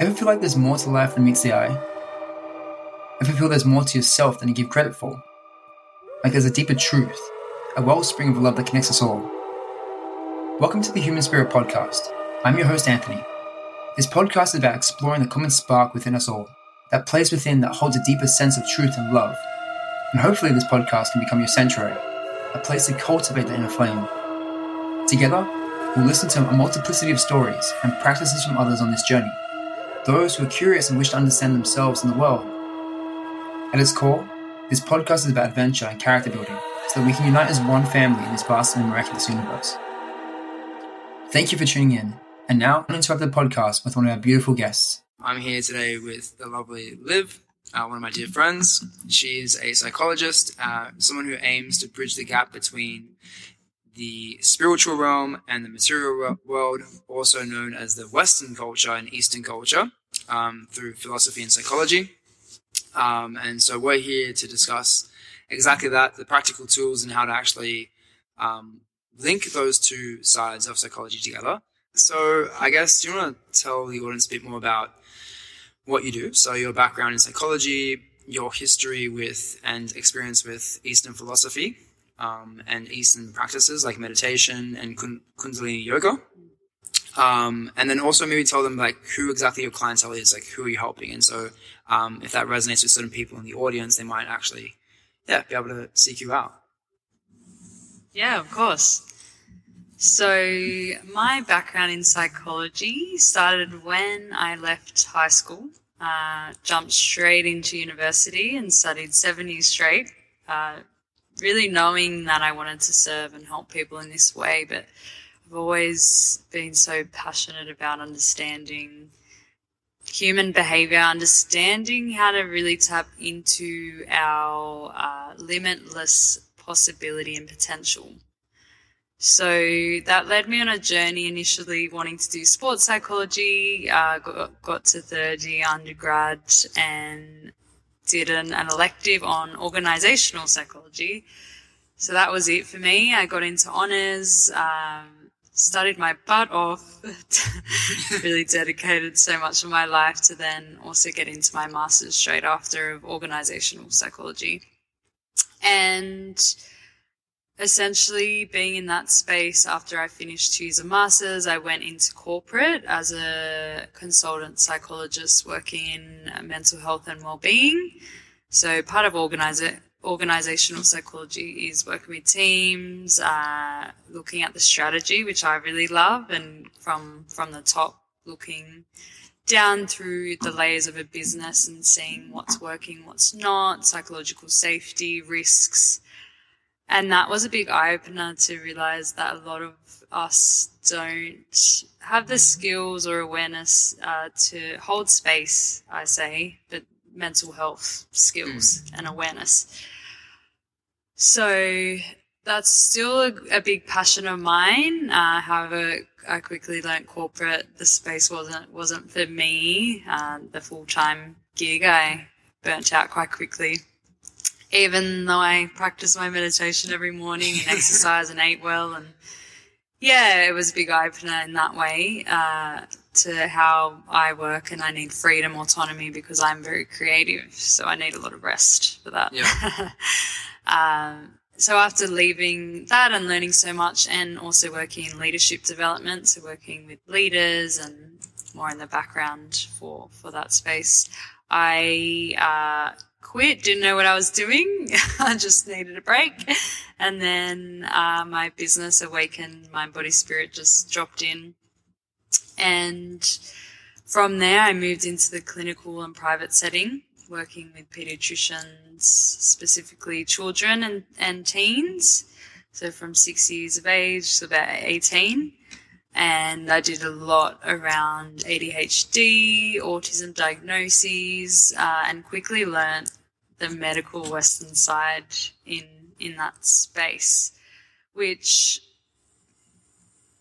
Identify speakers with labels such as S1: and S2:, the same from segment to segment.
S1: Ever feel like there's more to life than meets the eye? Ever feel there's more to yourself than you give credit for? Like there's a deeper truth, a wellspring of love that connects us all. Welcome to the Human Spirit Podcast. I'm your host, Anthony. This podcast is about exploring the common spark within us all, that place within that holds a deeper sense of truth and love. And hopefully, this podcast can become your sanctuary, a place to cultivate the inner flame. Together, we'll listen to a multiplicity of stories and practices from others on this journey those who are curious and wish to understand themselves and the world. At its core, this podcast is about adventure and character building so that we can unite as one family in this vast and miraculous universe. Thank you for tuning in. And now, I'm interrupt the podcast with one of our beautiful guests.
S2: I'm here today with the lovely Liv, uh, one of my dear friends. She's a psychologist, uh, someone who aims to bridge the gap between the spiritual realm and the material world, also known as the Western culture and Eastern culture um, through philosophy and psychology. Um, and so we're here to discuss exactly that, the practical tools and how to actually um, link those two sides of psychology together. So I guess, do you want to tell the audience a bit more about what you do? So your background in psychology, your history with and experience with Eastern philosophy um, and Eastern practices like meditation and Kundalini yoga. Um, and then also maybe tell them like who exactly your clientele is, like who are you helping. And so um, if that resonates with certain people in the audience, they might actually, yeah, be able to seek you out.
S3: Yeah, of course. So my background in psychology started when I left high school, uh, jumped straight into university and studied seven years straight, uh, really knowing that I wanted to serve and help people in this way, but I've always been so passionate about understanding human behavior, understanding how to really tap into our uh, limitless possibility and potential. So that led me on a journey initially wanting to do sports psychology, uh, got, got to third year undergrad and did an, an elective on organizational psychology. So that was it for me. I got into honors. Um, studied my butt off, really dedicated so much of my life to then also get into my master's straight after of organizational psychology. And essentially being in that space after I finished two years of masters, I went into corporate as a consultant psychologist working in mental health and well-being. So part of organizational psychology is working with teams, uh, looking at the strategy, which I really love, and from from the top, looking down through the layers of a business and seeing what's working, what's not, psychological safety, risks. And that was a big eye opener to realize that a lot of us don't have the skills or awareness uh, to hold space, I say, but mental health skills mm. and awareness. So that's still a, a big passion of mine. Uh, however, I quickly learned corporate. The space wasn't wasn't for me. Uh, the full time gig, I burnt out quite quickly. Even though I practice my meditation every morning and exercise and ate well, and yeah, it was a big opener in that way. Uh, to how I work and I need freedom, autonomy because I'm very creative. So I need a lot of rest for that. Yeah. um, so after leaving that and learning so much and also working in leadership development, so working with leaders and more in the background for, for that space, I, uh, quit, didn't know what I was doing. I just needed a break. And then, uh, my business awakened, mind, body, spirit just dropped in and from there, I moved into the clinical and private setting, working with pediatricians, specifically children and, and teens. So from six years of age to about 18. And I did a lot around ADHD, autism diagnoses, uh, and quickly learned the medical Western side in, in that space, which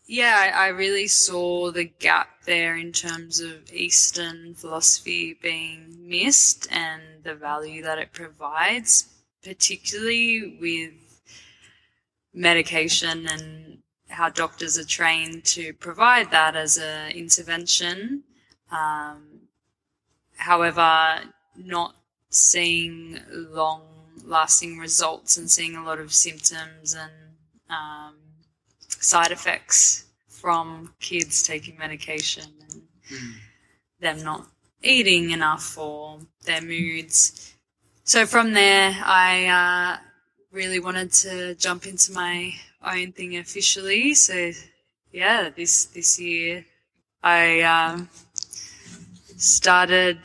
S3: yeah, I really saw the gap there in terms of Eastern philosophy being missed and the value that it provides, particularly with medication and how doctors are trained to provide that as an intervention. Um, however, not seeing long lasting results and seeing a lot of symptoms and um, side effects from kids taking medication and
S2: Mm.
S3: them not eating enough or their moods. So from there, I uh, really wanted to jump into my own thing officially. So yeah, this this year I um, started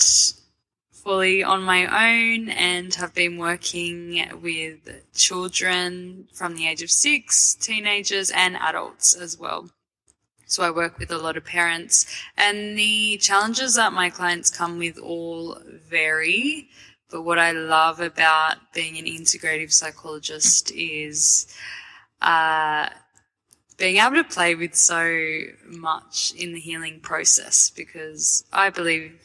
S3: fully on my own and have been working with children from the age of six, teenagers, and adults as well. So I work with a lot of parents, and the challenges that my clients come with all vary. But what I love about being an integrative psychologist is uh, being able to play with so much in the healing process because I believe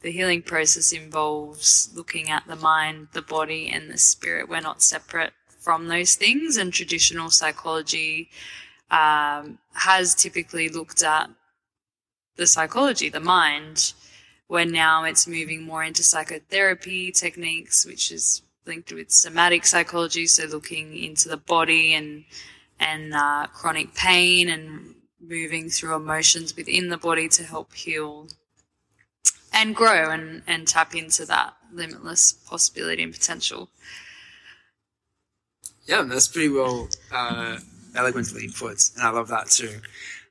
S3: the healing process involves looking at the mind, the body, and the spirit. We're not separate from those things, and traditional psychology um, has typically looked at the psychology, the mind, where now it's moving more into psychotherapy techniques, which is linked with somatic psychology, so looking into the body and and uh, chronic pain and moving through emotions within the body to help heal and grow and, and tap into that limitless possibility and potential.
S2: Yeah, that's pretty well uh, eloquently put, and I love that too.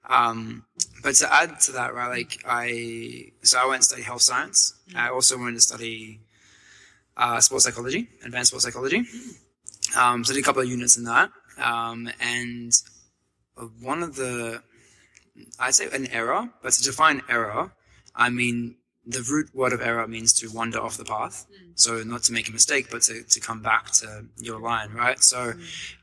S2: Um, but to add to that, right, like I, so I went and studied health science. I also went to study uh, sports psychology, advanced sports psychology. Um, so I did a couple of units in that. Um, and one of the, I'd say an error, but to define error, I mean, the root word of error means to wander off the path. So not to make a mistake, but to, to come back to your line, right? So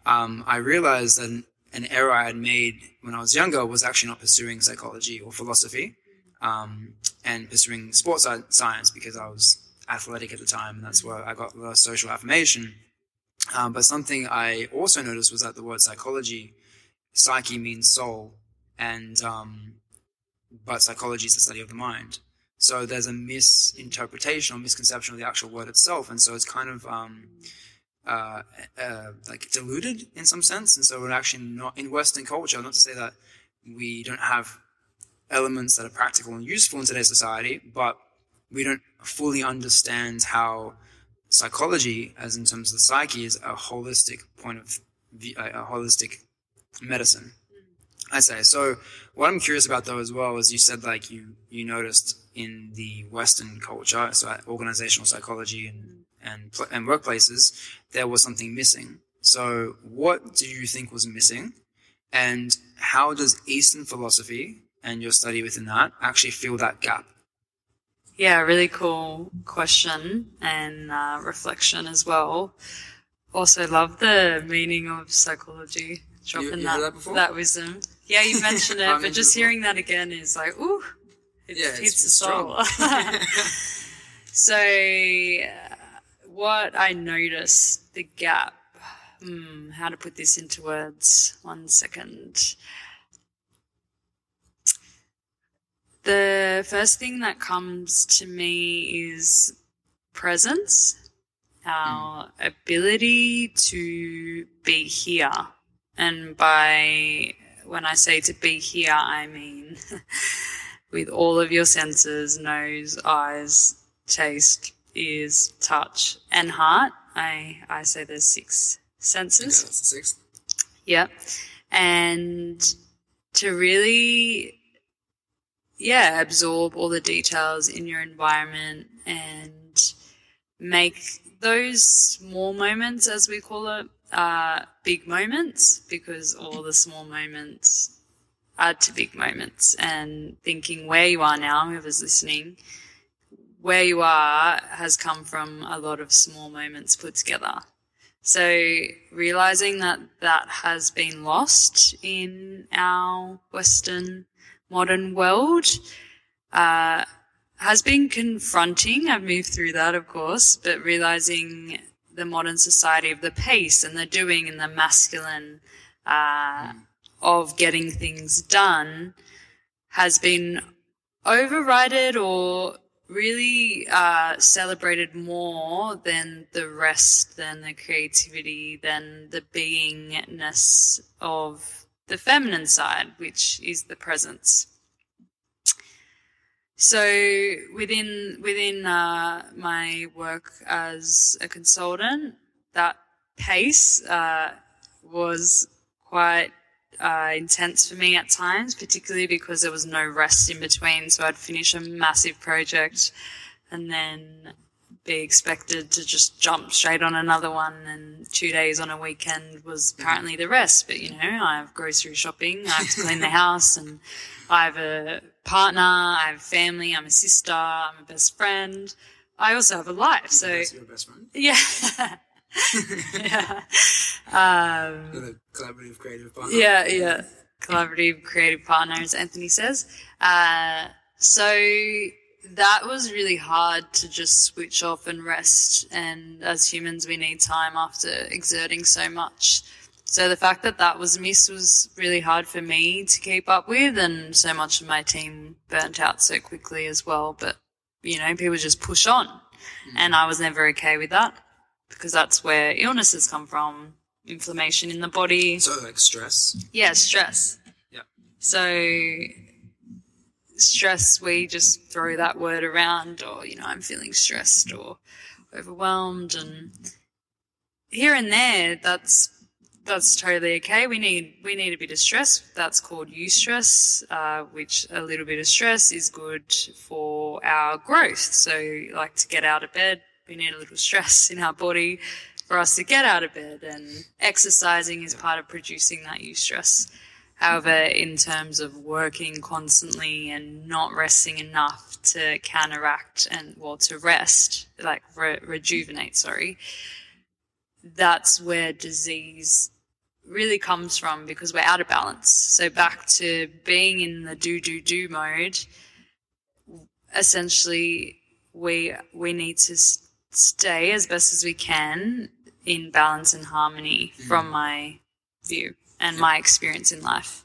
S2: um, I realized that an, an error I had made when I was younger was actually not pursuing psychology or philosophy um, and pursuing sports science because I was athletic at the time and that's where I got the social affirmation. Um, but something I also noticed was that the word psychology, psyche means soul, and um, but psychology is the study of the mind. So there's a misinterpretation or misconception of the actual word itself, and so it's kind of um, uh, uh, like diluted in some sense. And so we're actually not in Western culture. Not to say that we don't have elements that are practical and useful in today's society, but we don't fully understand how psychology, as in terms of the psyche, is a holistic point of view, a, a holistic medicine. I say. So what I'm curious about though as well is you said like you you noticed in the Western culture, so organizational psychology and and and workplaces, there was something missing. So what do you think was missing, and how does Eastern philosophy and your study within that actually fill that gap?
S3: Yeah, really cool question and uh, reflection as well. Also, love the meaning of psychology. Dropping
S2: you
S3: that,
S2: heard that before?
S3: that wisdom. Yeah, you mentioned it, but just hearing that again is like, ooh, it
S2: Yeah, it's
S3: hits the soul. so, uh, what I noticed, the gap, hmm, how to put this into words. One second. The first thing that comes to me is presence, our ability to be here. And by when I say to be here, I mean with all of your senses nose, eyes, taste, ears, touch, and heart. I, I say there's six senses.
S2: Sixth.
S3: Yep. And to really, yeah, absorb all the details in your environment and make those small moments, as we call it, uh, big moments because all the small moments add to big moments. And thinking where you are now, whoever's listening, where you are has come from a lot of small moments put together. So realizing that that has been lost in our Western modern world uh, has been confronting. I've moved through that, of course, but realizing the modern society of the pace and the doing and the masculine uh, of getting things done has been overridden or really uh, celebrated more than the rest, than the creativity, than the beingness of the feminine side, which is the presence. So within within uh, my work as a consultant, that pace uh, was quite uh, intense for me at times, particularly because there was no rest in between. So I'd finish a massive project and then be expected to just jump straight on another one. And two days on a weekend was apparently the rest. But you know, I have grocery shopping, I have to clean the house, and I have a partner, I have family, I'm a sister, I'm a best friend. I also have a life. So
S2: your best friend.
S3: yeah. Yeah. Um,
S2: the collaborative creative partner.
S3: yeah, yeah. Collaborative creative partner, as Anthony says. Uh, so that was really hard to just switch off and rest. And as humans, we need time after exerting so much. So the fact that that was missed was really hard for me to keep up with, and so much of my team burnt out so quickly as well. But you know, people just push on, and I was never okay with that because that's where illnesses come from, inflammation in the body.
S2: So like stress.
S3: Yeah, stress.
S2: Yeah.
S3: So stress, we just throw that word around, or you know, I'm feeling stressed or overwhelmed, and here and there, that's that's totally okay. We need we need a bit of stress. That's called eustress, uh, which a little bit of stress is good for our growth. So, like to get out of bed, we need a little stress in our body for us to get out of bed, and exercising is part of producing that eustress. However, in terms of working constantly and not resting enough to counteract and well to rest, like re- rejuvenate, sorry, that's where disease really comes from because we're out of balance. So back to being in the do do do mode, essentially we we need to stay as best as we can in balance and harmony mm. from my view and my experience in life.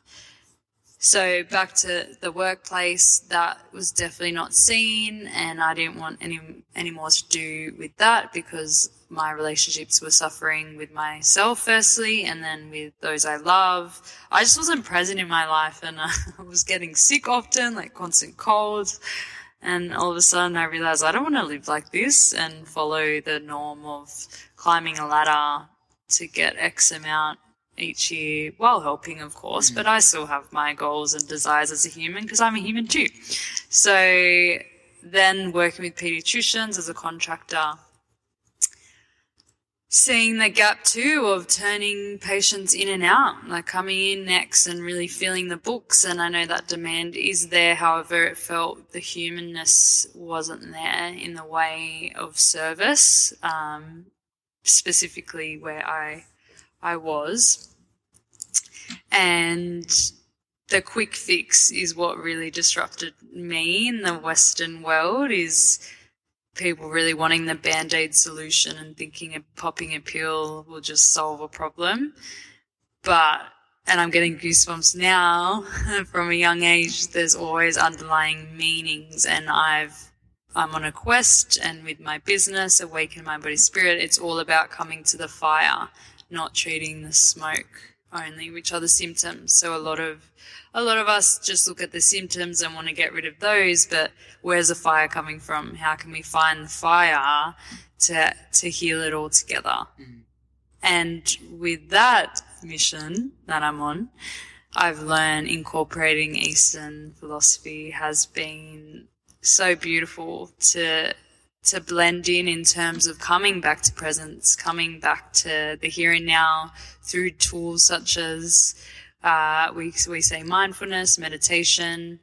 S3: So back to the workplace, that was definitely not seen, and I didn't want any any more to do with that because my relationships were suffering with myself firstly, and then with those I love. I just wasn't present in my life, and I was getting sick often, like constant colds. And all of a sudden, I realized I don't want to live like this and follow the norm of climbing a ladder to get X amount each year while helping, of course, but mm. I still have my goals and desires as a human because I'm a human too. So then working with pediatricians as a contractor, seeing the gap too of turning patients in and out, like coming in next and really filling the books. And I know that demand is there. However, it felt the humanness wasn't there in the way of service, um, specifically where I, I was. And the quick fix is what really disrupted me in the Western world is people really wanting the band-aid solution and thinking a popping a pill will just solve a problem. But and I'm getting goosebumps now from a young age, there's always underlying meanings and I've I'm on a quest and with my business, Awaken My Body Spirit, it's all about coming to the fire, not treating the smoke only, which are the symptoms. So a lot of a lot of us just look at the symptoms and want to get rid of those, but where's the fire coming from? How can we find the fire to to heal it all together? Mm-hmm. And with that mission that I'm on, I've learned incorporating Eastern philosophy has been so beautiful to to blend in in terms of coming back to presence, coming back to the here and now through tools such as uh, we we say mindfulness, meditation.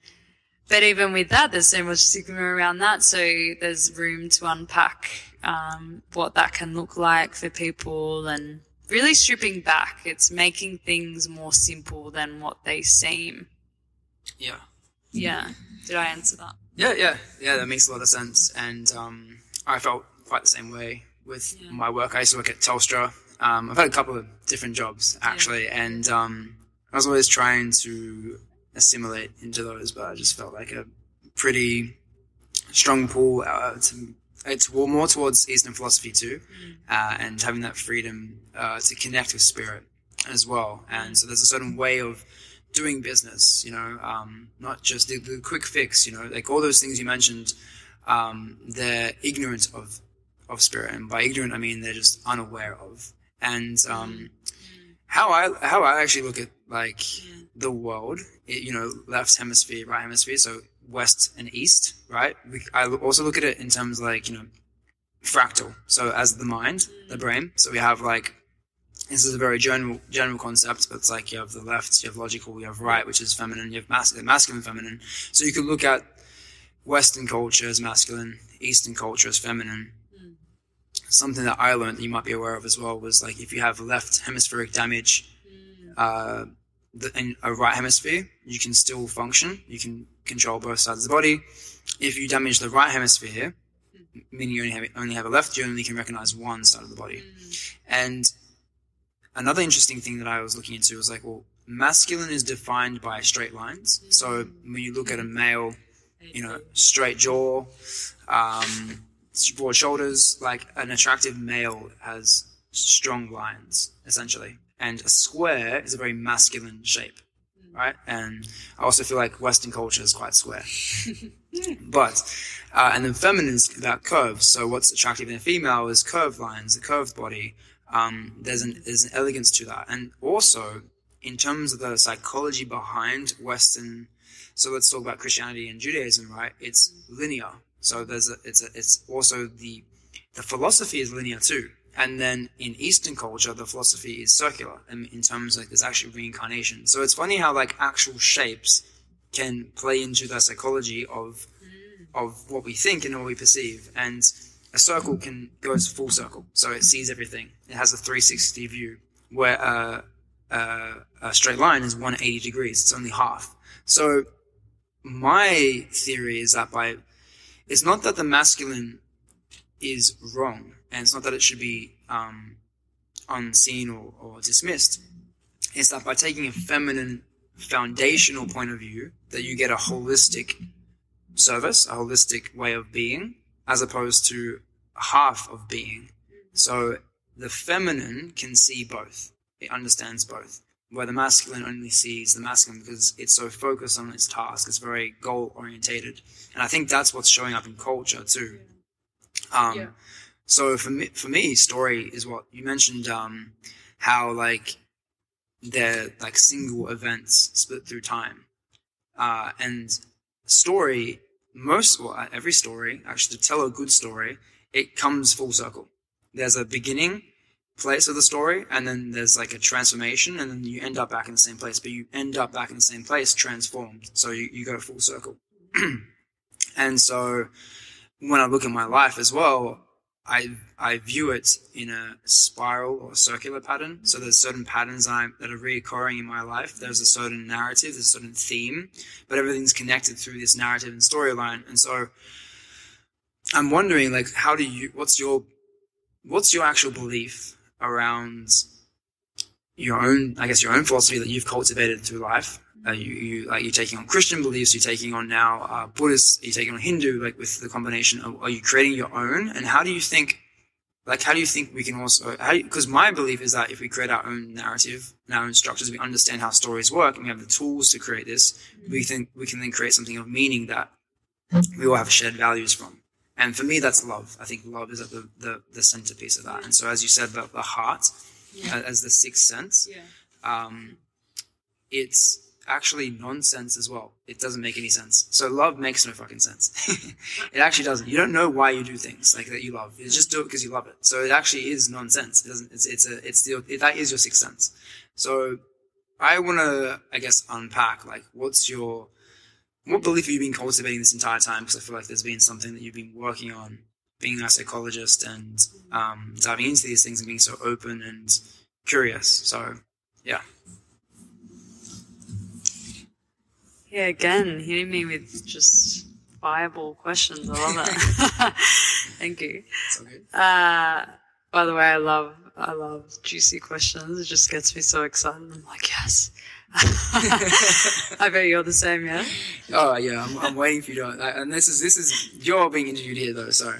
S3: But even with that, there's so much stigma around that. So there's room to unpack um, what that can look like for people and really stripping back. It's making things more simple than what they seem.
S2: Yeah.
S3: Yeah. Did I answer that?
S2: Yeah, yeah, yeah. That makes a lot of sense, and um, I felt quite the same way with
S3: Yeah.
S2: my work. I used to work at Telstra. Um, I've had a couple of different jobs actually, and um, I was always trying to assimilate into those, but I just felt like a pretty strong pull uh, to it's more towards Eastern philosophy too, uh, and having that freedom uh, to connect with spirit as well. And so there's a certain way of doing business, you know, um, not just the, the, quick fix, you know, like all those things you mentioned. Um, they're ignorant of of spirit, and by ignorant I mean they're just unaware of. And um, how I how I actually look at like the world, it, you know, left hemisphere, right hemisphere, so west and east, right? We, I also look at it in terms like you know fractal. So as the mind, the brain. So we have like this is a very general general concept, but it's like you have the left, you have logical, you have right, which is feminine, you have masculine, masculine, feminine. So you can look at Western culture as masculine, Eastern culture as feminine. Mm. Something that I learned that you might be aware of as well was like if you have left hemispheric damage, mm. uh, the, in a right hemisphere, you can still function. You can control both sides of the body. If you damage the right hemisphere, meaning you only have, only have a left, you only can recognize one side of the body. Mm. And another interesting thing that I was looking into was like, well, masculine is defined by straight lines. Mm. So when you look at a male, you know, straight jaw, um, broad shoulders, like an attractive male has strong lines, essentially. And a square is a very masculine shape right? And I also feel like Western culture is quite square. but, uh, and then feminine is about curves. So what's attractive in a female is curved lines, a curved body. Um, there's an, there's an elegance to that. And also, in terms of the psychology behind Western, so let's talk about Christianity and Judaism, right? It's linear. So there's a, it's a, it's also the, the philosophy is linear too. And then in Eastern culture, the philosophy is circular in, in terms of there's actually reincarnation. So it's funny how like actual shapes can play into the psychology of of what we think and what we perceive. And a circle can goes full circle, so it sees everything. It has a 360 view, where uh, uh, a straight line is 180 degrees. It's only half. So my theory is that by it's not that the masculine is wrong and it's not that it should be um, unseen or, or dismissed. It's that by taking a feminine foundational point of view, that you get a holistic service, a holistic way of being, as opposed to half of being. So the feminine can see both. It understands both. Where the masculine only sees the masculine because it's so focused on its task. It's very goal orientated. And I think that's what's showing up in culture too. Um, yeah. So for me, for me, story is what you mentioned. Um, how like they're like single events split through time, uh, and story most well, every story actually to tell a good story, it comes full circle. There's a beginning place of the story, and then there's like a transformation, and then you end up back in the same place. But you end up back in the same place, transformed. So you, you go full circle. and so when I look at my life as well, I I view it in a spiral or circular pattern. So mm-hmm. there's certain patterns I, that are reoccurring in my life. There's a certain narrative, there's a certain theme, but everything's connected through this narrative and storyline. And so I'm wondering, like, how do you? What's your what's your actual belief around your own, I guess, your own philosophy that you've cultivated through life? Uh, you, you like you're taking on Christian beliefs, you're taking on now uh, Buddhist, you're taking on Hindu, like with the combination of, are you creating your own? And how do you think, like, how do you think we can also, because my belief is that if we create our own narrative and our own structures, we understand how stories work and we have the tools to create this, we think we can then create something of meaning that we all have shared values from. And for me, that's love. I think love is at the, the, the centerpiece of that. And so, as you said, the, the heart yeah. as the sixth sense, yeah. um, it's, actually nonsense as well. It doesn't make any sense. So love makes no fucking sense. it actually doesn't. You don't know why you do things like that you love. You just do it because you love it. So it actually is nonsense. It doesn't. It's it's a it's the it, that is your sixth sense. So I want to I guess unpack like what's your what belief have you been cultivating this entire time? Because I feel like there's been something that you've been working on, being a psychologist and um, diving into these things and being so open and curious. So yeah.
S3: Yeah, again, hitting me with just viable questions. I love it. Thank you. Uh, by the way, I love I love juicy questions. It just gets me so excited. I'm like, yes. I bet you're the same, yeah.
S2: Oh yeah, I'm, I'm waiting for you to. uh, And this is this is you're being interviewed here though, so I,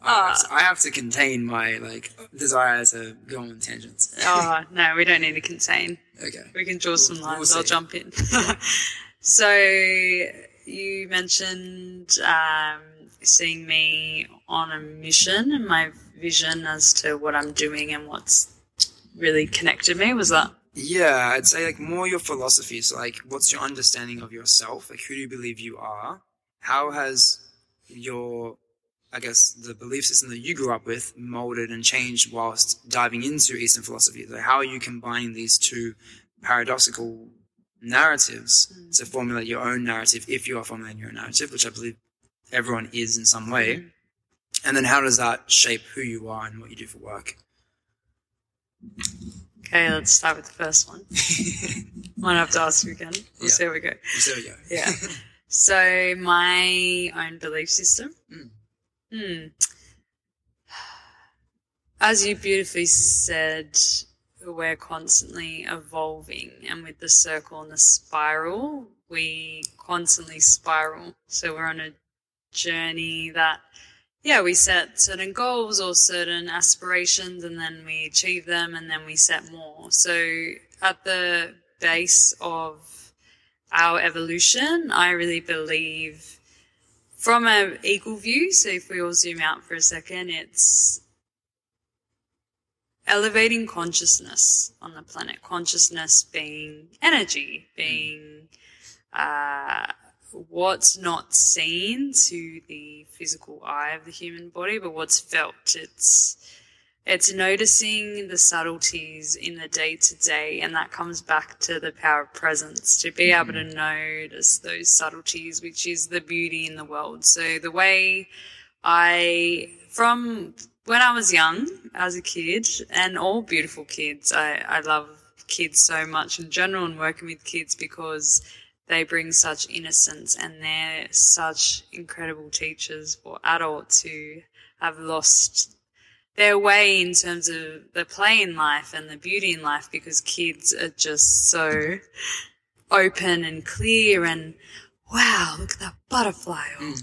S3: Ah.
S2: have to, I have to contain my like desire to go on tangents.
S3: Oh no, we don't need to contain.
S2: Okay.
S3: We can draw some
S2: We'll-
S3: lines.
S2: we'll
S3: I'll jump in. so you mentioned um, seeing me on a mission and my vision as to what I'm doing and what's really connected me. Was that?
S2: Yeah, I'd say like more your philosophy. So like, what's your understanding of yourself? Like, who do you believe you are? How has your, I guess, the belief system that you grew up with molded and changed whilst diving into Eastern philosophy? So how are you combining these two paradoxical narratives to formulate your own narrative if you are formulating your own narrative, which I believe everyone is in some way? And then how does that shape who you are and what you do for work?
S3: Okay, let's start with the first one. Might have to ask you again. We'll
S2: Yeah.
S3: see how we go.
S2: So there we go.
S3: Yeah. so my own belief system.
S2: Mm.
S3: Hmm. As you beautifully said, we're constantly evolving, and with the circle and the spiral, we constantly spiral. So we're on a journey that, yeah, we set certain goals or certain aspirations, and then we achieve them, and then we set more. So at the base of our evolution, I really believe from an equal view. So if we all zoom out for a second, it's elevating consciousness on the planet. Consciousness being energy, being uh, what's not seen to the physical eye of the human body, but what's felt. It's it's noticing the subtleties in the day to day, and that comes back to the power of presence to be able to notice those subtleties, which is the beauty in the world. So, the way I, from when I was young, as a kid, and all beautiful kids, I, I love kids so much in general and working with kids because they bring such innocence and they're such incredible teachers for adults who have lost their way in terms of the play in life and the beauty in life because kids are just so open and clear and wow, look at that butterfly. Or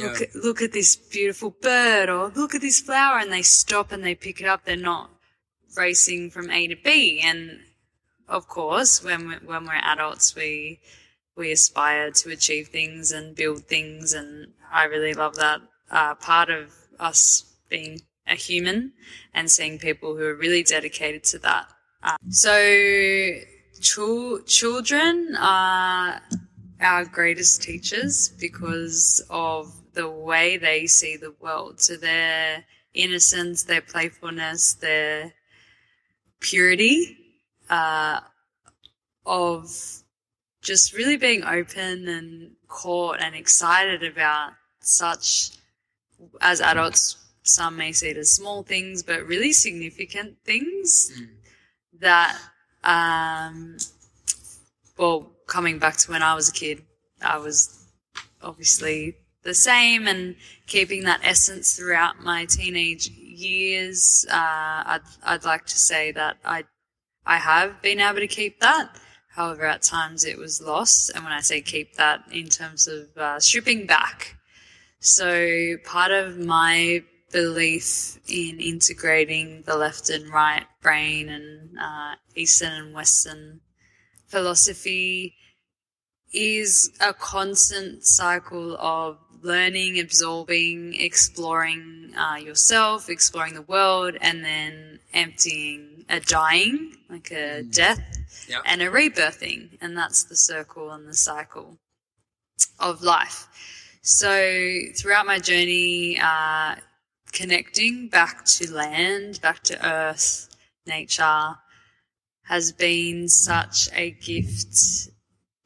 S3: look,
S2: Yeah.
S3: at, look at this beautiful bird or look at this flower and they stop and they pick it up. They're not racing from A to B. And of course, when we're, when we're adults, we, we aspire to achieve things and build things. And I really love that uh, part of us being a human and seeing people who are really dedicated to that. Uh, so, chil- children are our greatest teachers because of the way they see the world. So, their innocence, their playfulness, their purity uh, of just really being open and caught and excited about such, as adults, some may see it as small things, but really significant things that, um, well, coming back to when I was a kid, I was obviously the same and keeping that essence throughout my teenage years. Uh, I'd, I'd like to say that I, I have been able to keep that. However, at times it was lost. And when I say keep that in terms of uh, stripping back, so part of my belief in integrating the left and right brain and uh, Eastern and Western philosophy is a constant cycle of learning, absorbing, exploring uh, yourself, exploring the world, and then emptying, a dying, like a death,
S2: Yep.
S3: and a rebirthing. And that's the circle and the cycle of life. So throughout my journey, uh, connecting back to land, back to earth, nature, has been such a gift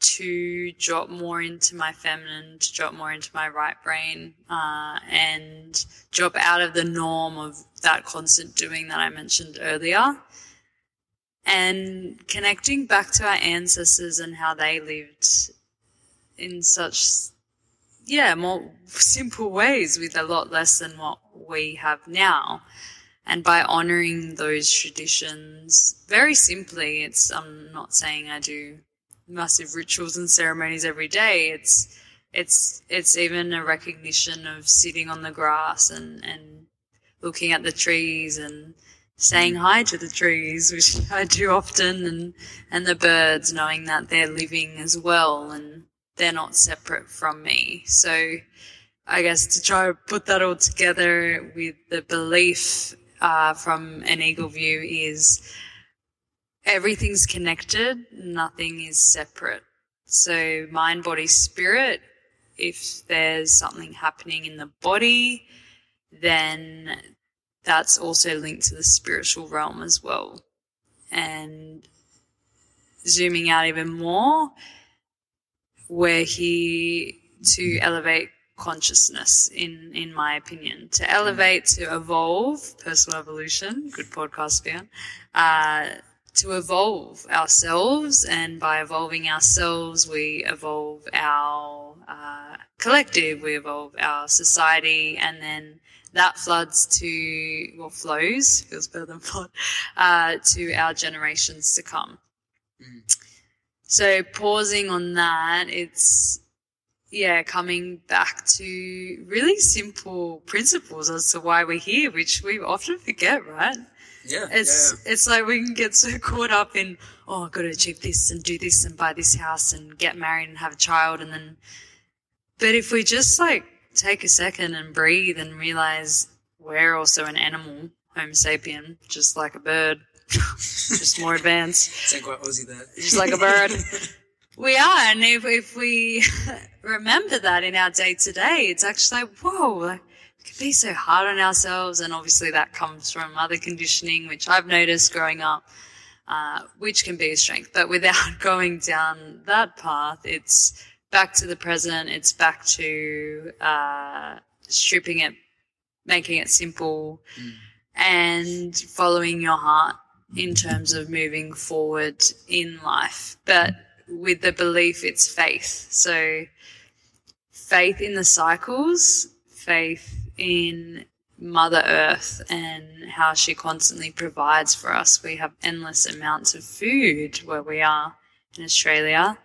S3: to drop more into my feminine, to drop more into my right brain, uh, and drop out of the norm of that constant doing that I mentioned earlier. And connecting back to our ancestors and how they lived in such, yeah, more simple ways with a lot less than what we have now. And by honoring those traditions, very simply, it's, I'm not saying I do massive rituals and ceremonies every day. It's it's it's even a recognition of sitting on the grass and and looking at the trees and saying hi to the trees, which I do often, and and the birds, knowing that they're living as well and they're not separate from me. So I guess to try to put that all together with the belief uh, from an eagle view is everything's connected, nothing is separate. So mind, body, spirit. If there's something happening in the body, then that's also linked to the spiritual realm as well. And zooming out even more, we're here to elevate consciousness in in my opinion to elevate to evolve personal evolution good podcast beyond uh, to evolve ourselves and by evolving ourselves we evolve our uh, collective we evolve our society and then that floods to well flows feels better than flood uh, to our generations to come so pausing on that it's yeah, coming back to really simple principles as to why we're here, which we often forget, right?
S2: Yeah.
S3: It's
S2: yeah,
S3: it's like we can get so caught up in oh, I've got to achieve this and do this and buy this house and get married and have a child and then. But if we just like take a second and breathe and realize we're also an animal, Homo sapien, just like a bird, just more advanced,
S2: Sound quite Aussie there.
S3: just like a bird. We are, and if, if we remember that in our day to day, it's actually like, whoa, like, we can be so hard on ourselves. And obviously, that comes from other conditioning, which I've noticed growing up, uh, which can be a strength. But without going down that path, it's back to the present, it's back to uh, stripping it, making it simple, and following your heart in terms of moving forward in life. But with the belief it's faith. So faith in the cycles, faith in Mother Earth and how she constantly provides for us. We have endless amounts of food where we are in Australia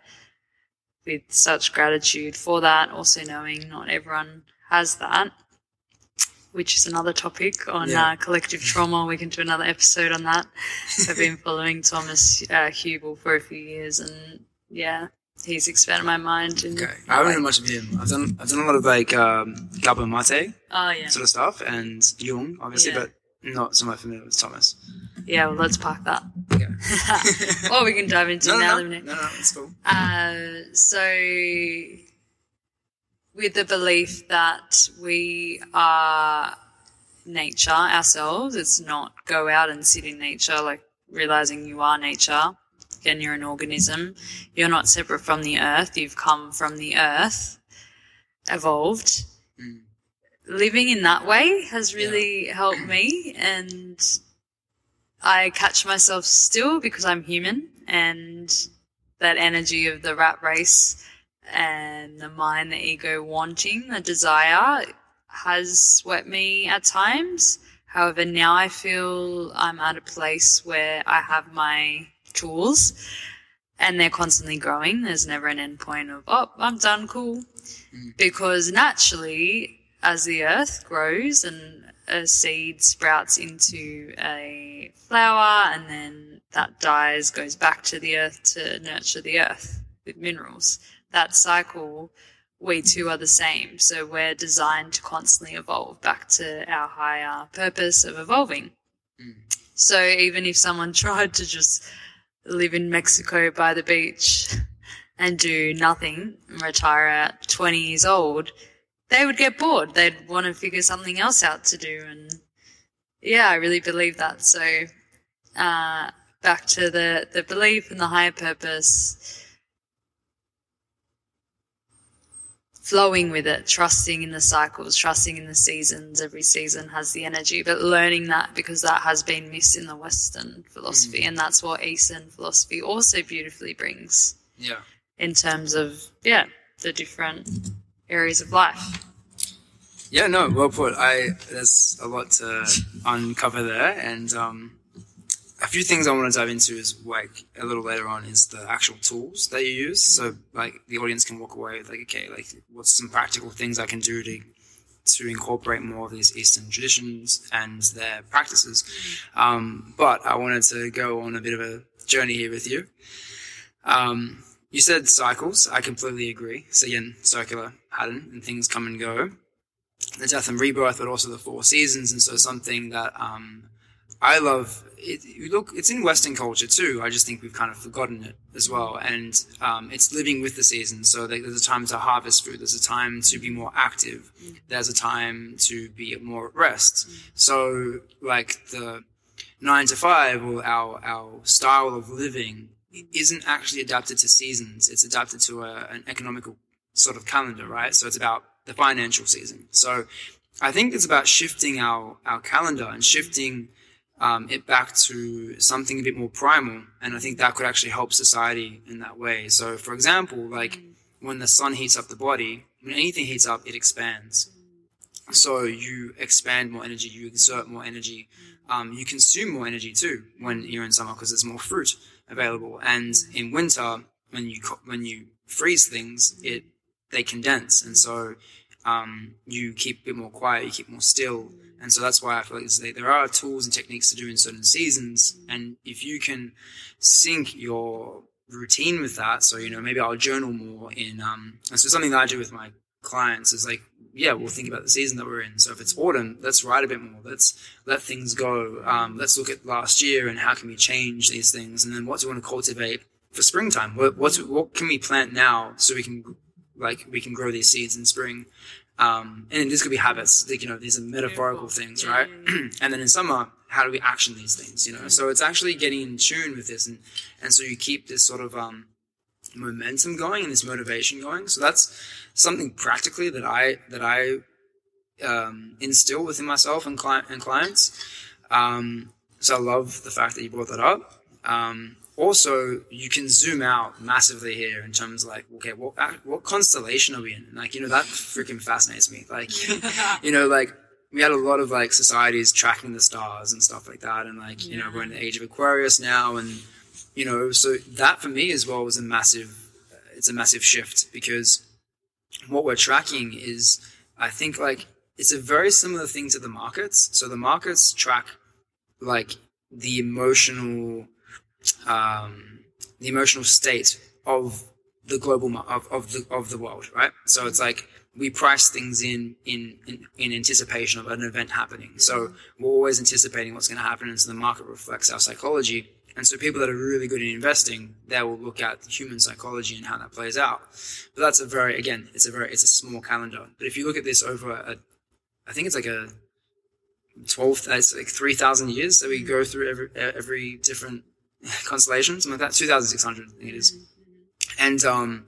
S3: with such gratitude for that. Also knowing not everyone has that, which is another topic on
S2: Yeah.
S3: uh, collective trauma. We can do another episode on that. I've been following Thomas uh, Hübl for a few years, and yeah, he's expanded my mind. And,
S2: Okay. I haven't heard much of him. I've done I've done a lot of like um Gabor Mate
S3: Oh yeah,
S2: sort of stuff and Jung, obviously,
S3: Yeah.
S2: but not so much familiar with Thomas.
S3: yeah. Well, let's park that.
S2: Okay.
S3: or we can dive into
S2: no,
S3: now.
S2: no, no, no, no, it's cool.
S3: Uh, so, with the belief that we are nature ourselves, it's not go out and sit in nature, like realizing you are nature. Again, you're an organism. You're not separate from the earth. You've come from the earth, evolved.
S2: Mm.
S3: Living in that way has really helped me, and I catch myself still because I'm human and that energy of the rat race and the mind, the ego wanting, the desire has swept me at times. However, now I feel I'm at a place where I have my tools and they're constantly growing. There's never an end point of, oh, I'm done, cool. Mm-hmm. Because naturally, as the earth grows and a seed sprouts into a flower and then that dies, goes back to the earth to nurture the earth with minerals. That cycle, we too are the same. So we're designed to constantly evolve back to our higher purpose of evolving. Mm-hmm. So even if someone tried to just live in Mexico by the beach and do nothing and retire at 20 years old, they would get bored. They'd want to figure something else out to do. And yeah, I really believe that. So, uh, back to the, the belief and the higher purpose, flowing with it, trusting in the cycles, trusting in the seasons. Every season has the energy, but learning that because that has been missed in the Western philosophy. And that's what Eastern philosophy also beautifully brings
S2: Yeah.
S3: in terms of, yeah, the different areas of life.
S2: Yeah, no, well put. I there's a lot to uncover there, and um, a few things I want to dive into is like a little later on is the actual tools that you use. So like the audience can walk away with like, okay, like what's some practical things I can do to to incorporate more of these Eastern traditions and their practices. Um, but I wanted to go on a bit of a journey here with you. Um, you said cycles. I completely agree. So again, circular pattern and things come and go. The death and rebirth, but also the four seasons. And so something that um, I love. It, you look, it's in Western culture too. I just think we've kind of forgotten it as well. And um, it's living with the seasons. So there's a time to harvest food. There's a time to be more active. There's a time to be more at rest. So like the nine to five or our our style of living isn't actually adapted to seasons. It's adapted to a, an economical sort of calendar, right? So it's about the financial season. So I think it's about shifting our our calendar and shifting um, it back to something a bit more primal. And I think that could actually help society in that way. So, for example, like when the sun heats up the body, when anything heats up, it expands. So you expand more energy, you exert more energy, um, you consume more energy too when you're in summer because there's more fruit available. And in winter, when you when you freeze things, it they condense, and so um, you keep a bit more quiet, you keep more still, and so that's why I feel like there are tools and techniques to do in certain seasons. And if you can sync your routine with that, so, you know, maybe I'll journal more in, um, and so something that I do with my clients is like, yeah, we'll think about the season that we're in. So if it's autumn, let's write a bit more. Let's let things go. Um, let's look at last year and how can we change these things? And then what do we want to cultivate for springtime? What, what can we plant now so we can, like, we can grow these seeds in spring? Um, and this could be habits, like, you know, these are metaphorical things, right? and then in summer, how do we action these things, you know? So it's actually getting in tune with this. And, and so you keep this sort of, um, momentum going and this motivation going. So that's something practically that I, that I, um, instill within myself and and clients. Um, so I love the fact that you brought that up. Um, also you can zoom out massively here in terms of like okay what uh, what constellation are we in? Like you know that freaking fascinates me. Like you know like we had a lot of like societies tracking the stars and stuff like that. And like you know we're in the age of aquarius now. And you know so that for me as well was a massive uh, it's a massive shift because what we're tracking is i think like it's a very similar thing to the markets. So the markets track like the emotional um, the emotional state of the global of, of the of the world, right? So it's like we price things in, in in in anticipation of an event happening. So we're always anticipating what's going to happen, and so the market reflects our psychology. And so people that are really good in investing, they will look at human psychology and how that plays out. But that's a very again, it's a very it's a small calendar. But if you look at this over a, I think it's like a twelve, it's like three thousand years that we go through every every different constellation, something like that. 2,600, I think it is. And, um,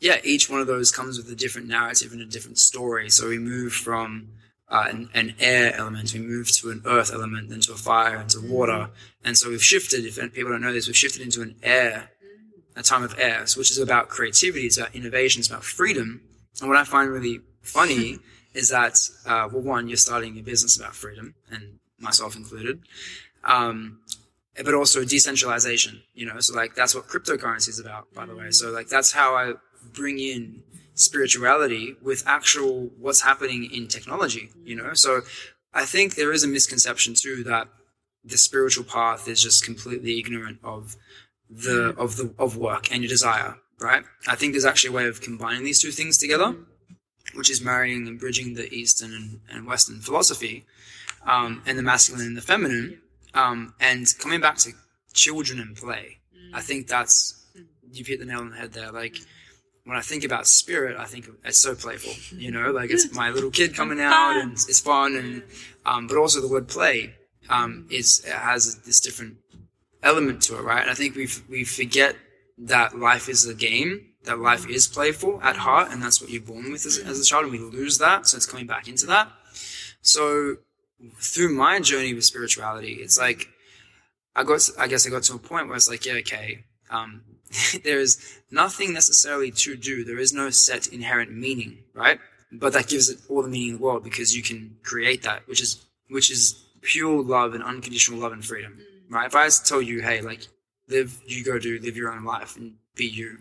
S2: yeah, each one of those comes with a different narrative and a different story. So we move from uh, an, an, air element, we move to an earth element, then to a fire, and to water. And so we've shifted, if people don't know this, we've shifted into an air, a time of air, so which is about creativity, it's about innovation, it's about freedom. And what I find really funny is that, uh, well, one, you're starting a business about freedom, and myself included. Um, but also decentralization, you know, so like that's what cryptocurrency is about, by the way. So like that's how I bring in spirituality with actual what's happening in technology, you know. So I think there is a misconception too that the spiritual path is just completely ignorant of the of the of work and your desire, right? I think there's actually a way of combining these two things together, which is marrying and bridging the Eastern and, and Western philosophy, um, and the masculine and the feminine um, and coming back to children and play, mm. I think that's you've hit the nail on the head there. Like when I think about spirit, I think it's so playful. You know, like it's my little kid coming out and it's fun, and um, but also the word play um, is has this different element to it, right? And I think we we forget that life is a game, that life is playful at heart, and that's what you're born with as, as a child, and we lose that. So it's coming back into that. So through my journey with spirituality, it's like I got, I guess I got to a point where it's like, yeah, okay, um, there is nothing necessarily to do. There is no set inherent meaning, right? But that gives it all the meaning in the world because you can create that, which is, which is pure love and unconditional love and freedom, right? If I tell you, hey, like, live, you go do, live your own life and be you,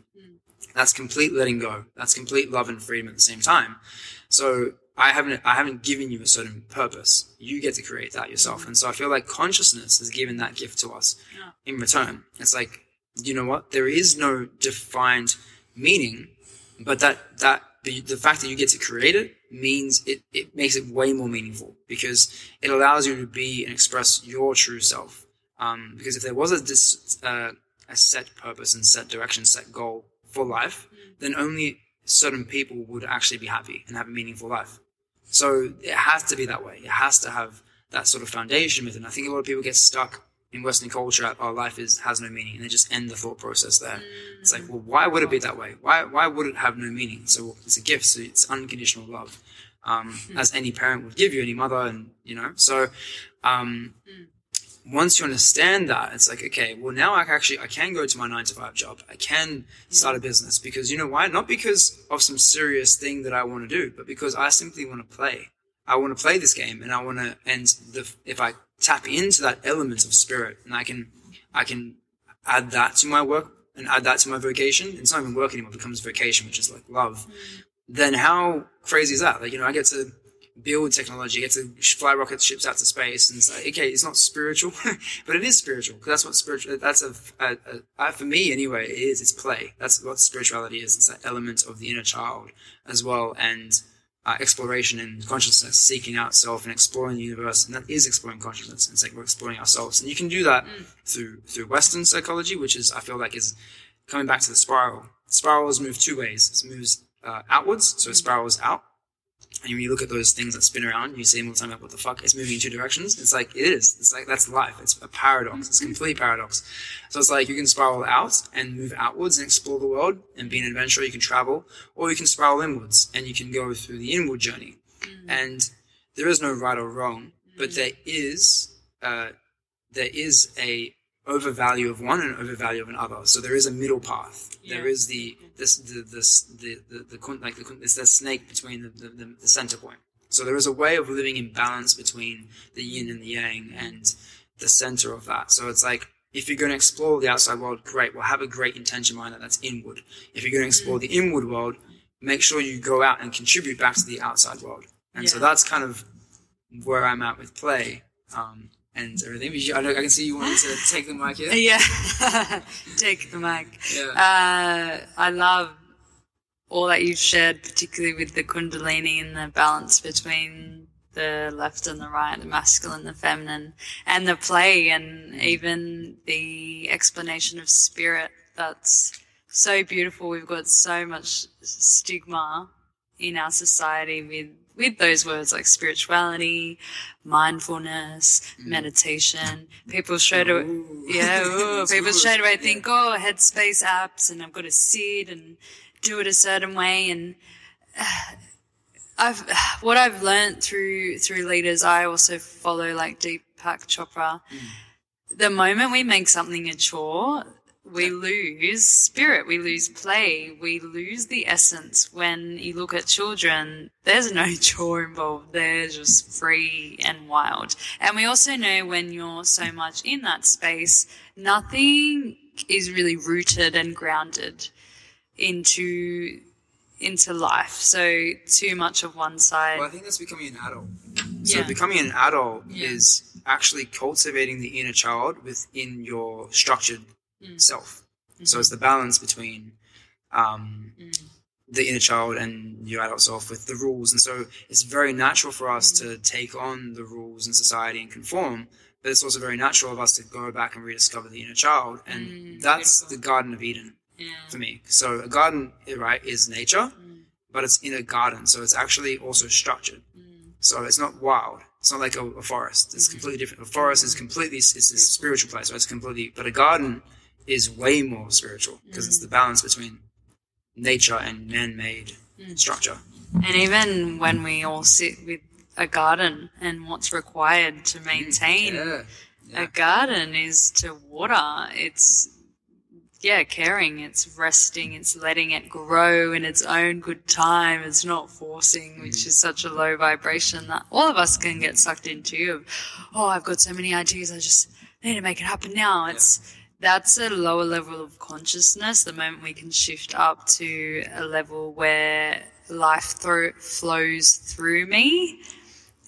S2: that's complete letting go. That's complete love and freedom at the same time. So I haven't, I haven't given you a certain purpose. You get to create that yourself. And so I feel like consciousness has given that gift to us
S3: Yeah.
S2: in return. It's like, you know what? There is no defined meaning, but that, that, the, the fact that you get to create it means it, it makes it way more meaningful because it allows you to be and express your true self. Um, because if there was a, dis, uh, a set purpose and set direction, set goal for life, then only certain people would actually be happy and have a meaningful life. So it has to be that way. It has to have that sort of foundation with it. And I think a lot of people get stuck in Western culture at, oh, life is, has no meaning. And they just end the thought process there. It's like, well, why would it be that way? Why, why would it have no meaning? So it's a gift. So it's unconditional love. Um, as any parent would give you, any mother, and, you know, so, um, once you understand that, it's like, okay, well now I actually, I can go to my nine to five job. I can start a business because you know why? Not because of some serious thing that I want to do, but because I simply want to play. I want to play this game and I want to, and the, if I tap into that element of spirit and I can, I can add that to my work and add that to my vocation. It's not even work anymore. It becomes vocation, which is like love. Mm. Then how crazy is that? Like, you know, I get to build technology, get to fly rocket ships out to space, and it's like, okay, it's not spiritual, but it is spiritual because that's what spiritual. That's a, a, a, for me anyway. It is. It's play. That's what spirituality is. It's that element of the inner child as well, and uh, exploration and consciousness, seeking out self and exploring the universe, and that is exploring consciousness. It's like we're exploring ourselves, and you can do that through through Western psychology, which is I feel like is coming back to the spiral. Spirals move two ways. It moves uh, outwards, so a spiral out. And when you look at those things that spin around, you see them all the time, like, what the fuck? It's moving in two directions. It's like, it is. It's like, that's life. It's a paradox. It's a complete paradox. So it's like, you can spiral out and move outwards and explore the world and be an adventurer. You can travel, or you can spiral inwards and you can go through the inward journey. And there is no right or wrong, but there is, uh, there is a overvalue of one and overvalue of another. So there is a middle path. There
S3: Yeah.
S2: is the this the this the the, the, like the it's the snake between the, the, the, center point. So there is a way of living in balance between the yin and the yang and the center of that. So it's like if you're going to explore the outside world, great. Well, have a great intention mind that that's inward. If you're going to explore the inward world, make sure you go out and contribute back to the outside world. And so that's kind of where I'm at with play. Um, and everything. But you- I, I can see you wanting to take the mic here.
S3: Yeah. Take the mic.
S2: Yeah.
S3: Uh, I love all that you've shared, particularly with the Kundalini and the balance between the left and the right, the masculine, the feminine, and the play, and even the explanation of spirit. That's so beautiful. We've got so much stigma in our society with with those words like spirituality, mindfulness, mm. meditation. People straight away,
S2: Ooh.
S3: yeah, ooh, people straight away
S2: Yeah.
S3: think, oh, headspace apps, and I've got to sit and do it a certain way. And I've what I've learned through through leaders, I also follow like Deepak Chopra. Mm. The moment we make something a chore, we lose spirit, we lose play, we lose the essence. When you look at children, there's no chore involved. They're just free and wild. And we also know when you're so much in that space, nothing is really rooted and grounded into into life. So too much of one side.
S2: Well, I think that's becoming an adult. So
S3: Yeah.
S2: becoming an adult
S3: Yeah.
S2: is actually cultivating the inner child within your structured
S3: Mm.
S2: self.
S3: Mm-hmm.
S2: So it's the balance between um,
S3: Mm.
S2: the inner child and your adult self with the rules. And so it's very natural for us
S3: Mm.
S2: to take on the rules in society and conform. But it's also very natural of us to go back and rediscover the inner child. And
S3: Mm,
S2: that's
S3: beautiful.
S2: the Garden of Eden
S3: yeah.
S2: for me. So a garden, right, is nature,
S3: Mm.
S2: but it's in a garden. So it's actually also structured.
S3: Mm.
S2: So it's not wild. It's not like a, a forest. It's completely different. A forest is completely it's a spiritual place. So it's completely. But a garden is way more spiritual because it's the mm. balance between nature and man-made mm. structure.
S3: And even when we all sit with a garden and what's required to mm, maintain
S2: Yeah.
S3: a garden is to water. It's yeah, caring. It's resting. It's letting it grow in its own good time. It's not forcing, which is such a low vibration that all of us can get sucked into. Of oh, I've got so many ideas. I just need to make it happen now. It's that's a lower level of consciousness. The moment we can shift up to a level where life thro- flows through me,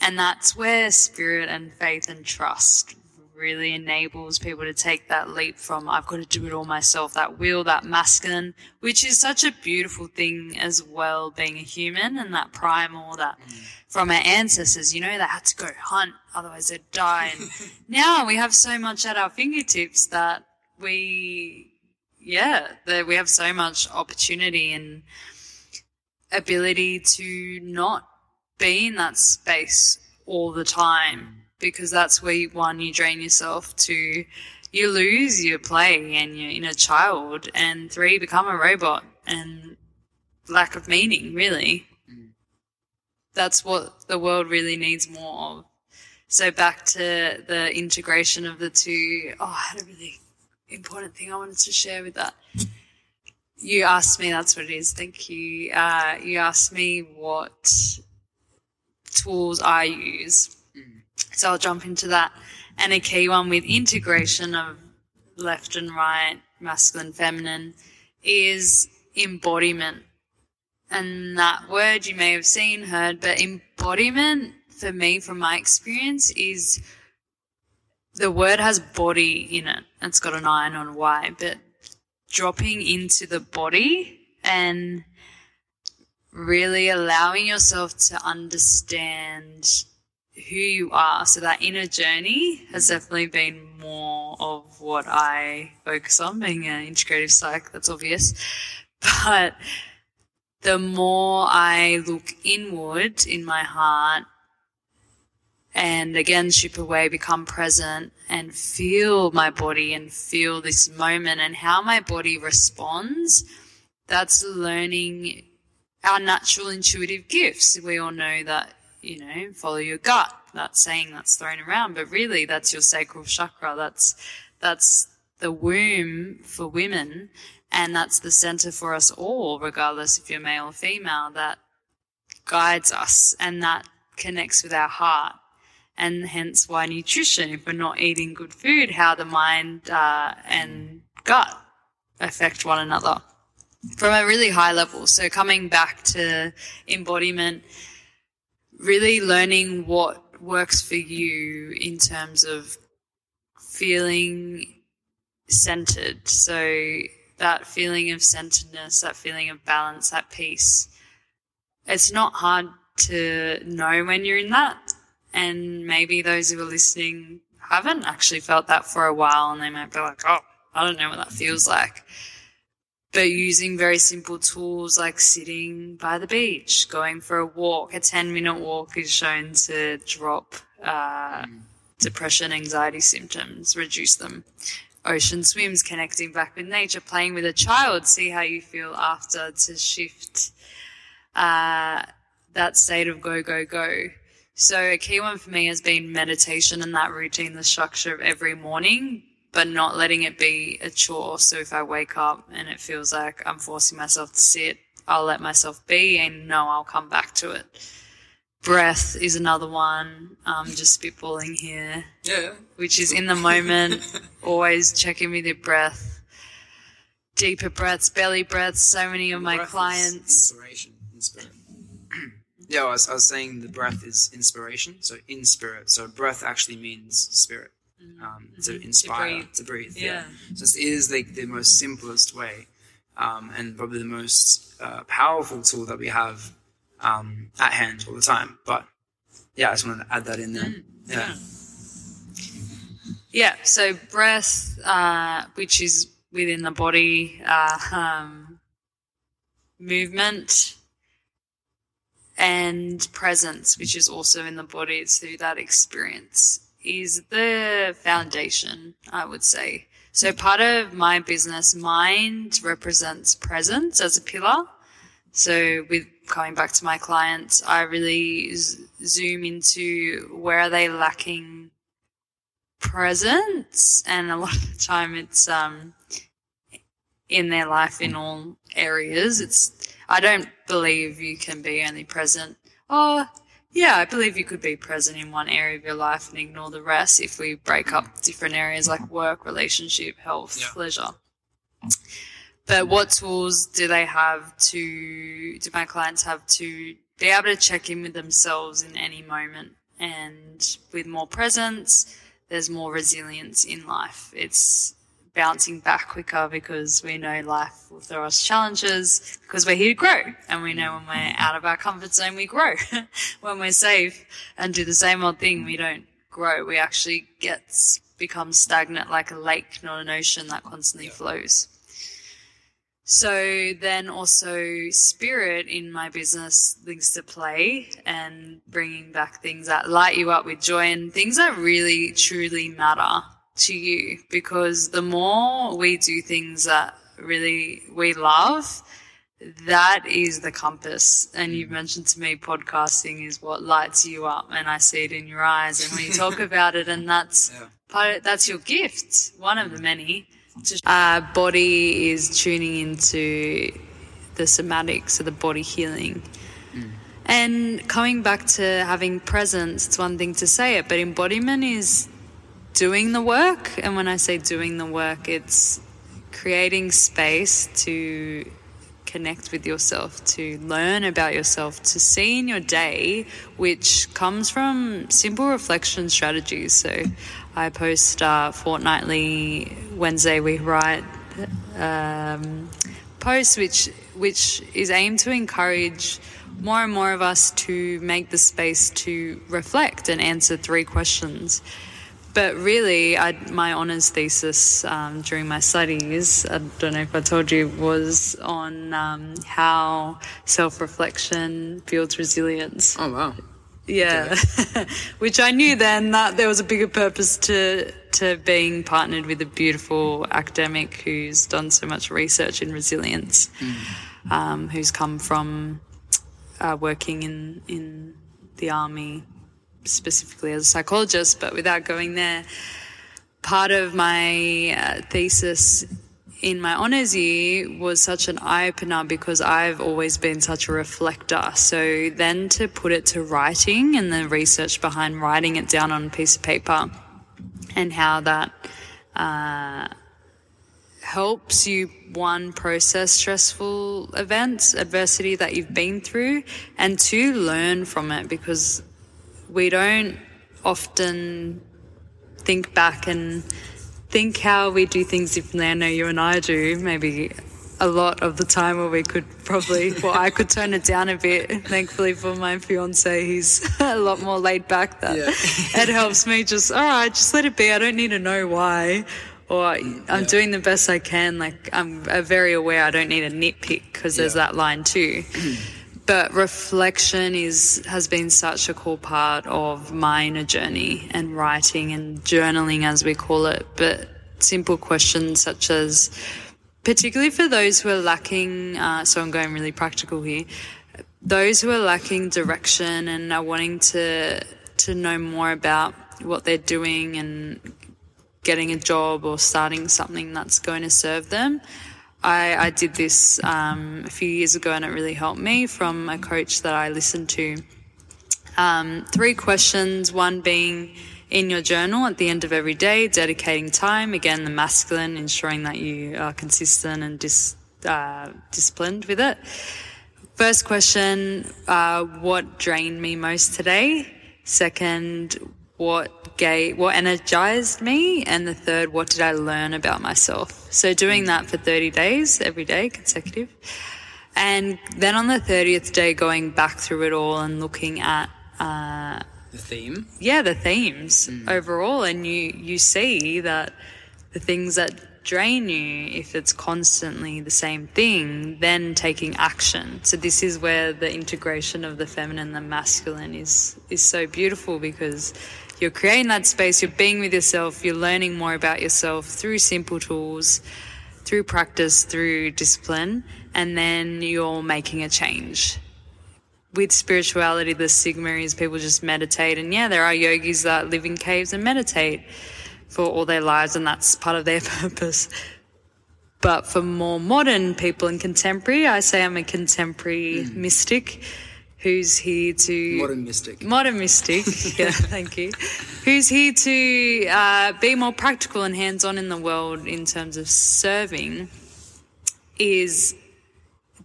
S3: and that's where spirit and faith and trust really enables people to take that leap from I've got to do it all myself, that will, that masculine, which is such a beautiful thing as well, being a human and that primal that mm. from our ancestors, you know, they had to go hunt, otherwise they'd die. And now we have so much at our fingertips that we, yeah, that we have so much opportunity and ability to not be in that space all the time because that's where you, one you drain yourself to you lose your play and your inner child and three become a robot and lack of meaning really. That's what the world really needs more of. So back to the integration of the two oh i had a really important thing i wanted to share with that. You asked me that's what it is. Thank you. Uh, you asked me what tools i use. So I'll jump into that. And a key one with integration of left and right, masculine, feminine, is embodiment. And that word you may have seen, heard, but embodiment for me, from my experience, is the word has body in it. It's got an I and a Y, but dropping into the body and really allowing yourself to understand who you are. So that inner journey has definitely been more of what I focus on, being an integrative psych, that's obvious. But the more I look inward in my heart and again strip away, become present and feel my body and feel this moment and how my body responds, that's learning our natural intuitive gifts. We all know that you know, follow your gut. That saying that's thrown around, but really that's your sacral chakra. That's, that's the womb for women. And that's the center for us all, regardless if you're male or female, that guides us and that connects with our heart. And hence why nutrition, if we're not eating good food, how the mind uh, and gut affect one another from a really high level. So coming back to embodiment, really learning what works for you in terms of feeling centered. So that feeling of centeredness, that feeling of balance, that peace. It's not hard to know when you're in that. And maybe those who are listening haven't actually felt that for a while and they might be like, oh, I don't know what that feels like but using very simple tools like sitting by the beach, going for a walk. A 10 minute walk is shown to drop uh, mm. depression, anxiety symptoms, reduce them. Ocean swims, connecting back with nature, playing with a child, see how you feel after to shift uh, that state of go, go, go. So a key one for me has been meditation and that routine, the structure of every morning, but not letting it be a chore. So if I wake up and it feels like I'm forcing myself to sit, I'll let myself be and know I'll come back to it. Breath is another one. Um, just spitballing here.
S2: Yeah.
S3: Which is in the moment, always checking with your breath. Deeper breaths, belly breaths. So many of my
S2: breath
S3: clients.
S2: inspiration, inspiration. Yeah, I was, I was saying the breath is inspiration. So in spirit. So breath actually means spirit um, to
S3: Mhm.
S2: inspire,
S3: To breathe.
S2: to breathe.
S3: Yeah.
S2: So it is like the most simplest way, um, and probably the most uh, powerful tool that we have um, at hand all the time. But yeah, I just wanted to add that in there.
S3: Mm,
S2: yeah.
S3: Yeah, so breath, uh, which is within the body, uh, um, movement, and presence, which is also in the body. Through that experience, is the foundation, I would say. So part of my business, mind represents presence as a pillar. So with coming back to my clients, I really z- zoom into where are they lacking presence, and a lot of the time it's um in their life in all areas. It's I don't believe you can be only present. Oh, Yeah, I believe you could be present in one area of your life and ignore the rest if we break up different areas like work, relationship, health,
S2: Yeah.
S3: leisure. But what tools do they have to, do my clients have to be able to check in with themselves in any moment? And with more presence, there's more resilience in life. It's bouncing back quicker because we know life will throw us challenges because we're here to grow. And we know when we're out of our comfort zone, we grow. when we're safe and do the same old thing, we don't grow. We actually get, become stagnant like a lake, not an ocean that constantly flows. So then also spirit in my business links to play and bringing back things that light you up with joy and things that really truly matter to you because the more we do things that really we love, that is the compass. And you've mentioned to me podcasting is what lights you up and I see it in your eyes and when you talk about it and that's
S2: Yeah.
S3: part of, that's your gift, one of the many. Our uh, body is tuning into the somatic, so the body healing. And coming back to having presence, it's one thing to say it, but embodiment is doing the work. And when I say doing the work, it's creating space to connect with yourself, to learn about yourself, to see in your day, which comes from simple reflection strategies. So I post uh, fortnightly, Wednesday we write um, posts which which is aimed to encourage more and more of us to make the space to reflect and answer three questions. But really, I, my honours thesis um, during my studies, I don't know if I told you, was on um, how self reflection builds resilience.
S2: Oh wow.
S3: Yeah, which I knew then that there was a bigger purpose to to being partnered with a beautiful academic who's done so much research in resilience, um, who's come from uh, working in in the army specifically as a psychologist, but without going there. Part of my uh, thesis in my honours year was such an eye opener because I've always been such a reflector. So then to put it to writing and the research behind writing it down on a piece of paper and how that uh, helps you one process stressful events, adversity that you've been through, and two learn from it because we don't often think back and think how we do things differently. I know you and I do, maybe a lot of the time where we could probably, well, I could turn it down a bit. Thankfully for my fiance, he's a lot more laid back. That
S2: Yeah.
S3: it helps me just, all right, just let it be. I don't need to know why. Or I'm doing the best I can. Like I'm uh, very aware I don't need a nitpick because there's that line too but reflection is has been such a core part of my inner journey and writing and journaling as we call it. But simple questions such as particularly for those who are lacking uh, so i'm going really practical here those who are lacking direction and are wanting to to know more about what they're doing and getting a job or starting something that's going to serve them I, I did this um, a few years ago and it really helped me from a coach that I listened to. Um, three questions, one being in your journal at the end of every day, dedicating time. Again, the masculine, ensuring that you are consistent and dis, uh, disciplined with it. First question, uh, what drained me most today? Second, what gave, what energized me? And the third, what did I learn about myself? So doing that for 30 days, every day, consecutive. And then on the 30th day, going back through it all and looking at, uh,
S2: The theme.
S3: yeah, the themes overall, and you you see that the things that drain you, if it's constantly the same thing, then taking action. So this is where the integration of the feminine and the masculine is is so beautiful because you're creating that space, you're being with yourself, you're learning more about yourself through simple tools, through practice, through discipline, and then you're making a change with spirituality, the stigma is people just meditate. And yeah, there are yogis that live in caves and meditate for all their lives, and that's part of their purpose. But for more modern people and contemporary, I say I'm a contemporary hmm. mystic who's here to
S2: Modern mystic.
S3: modern mystic. yeah, thank you. Who's here to uh, be more practical and hands on in the world in terms of serving is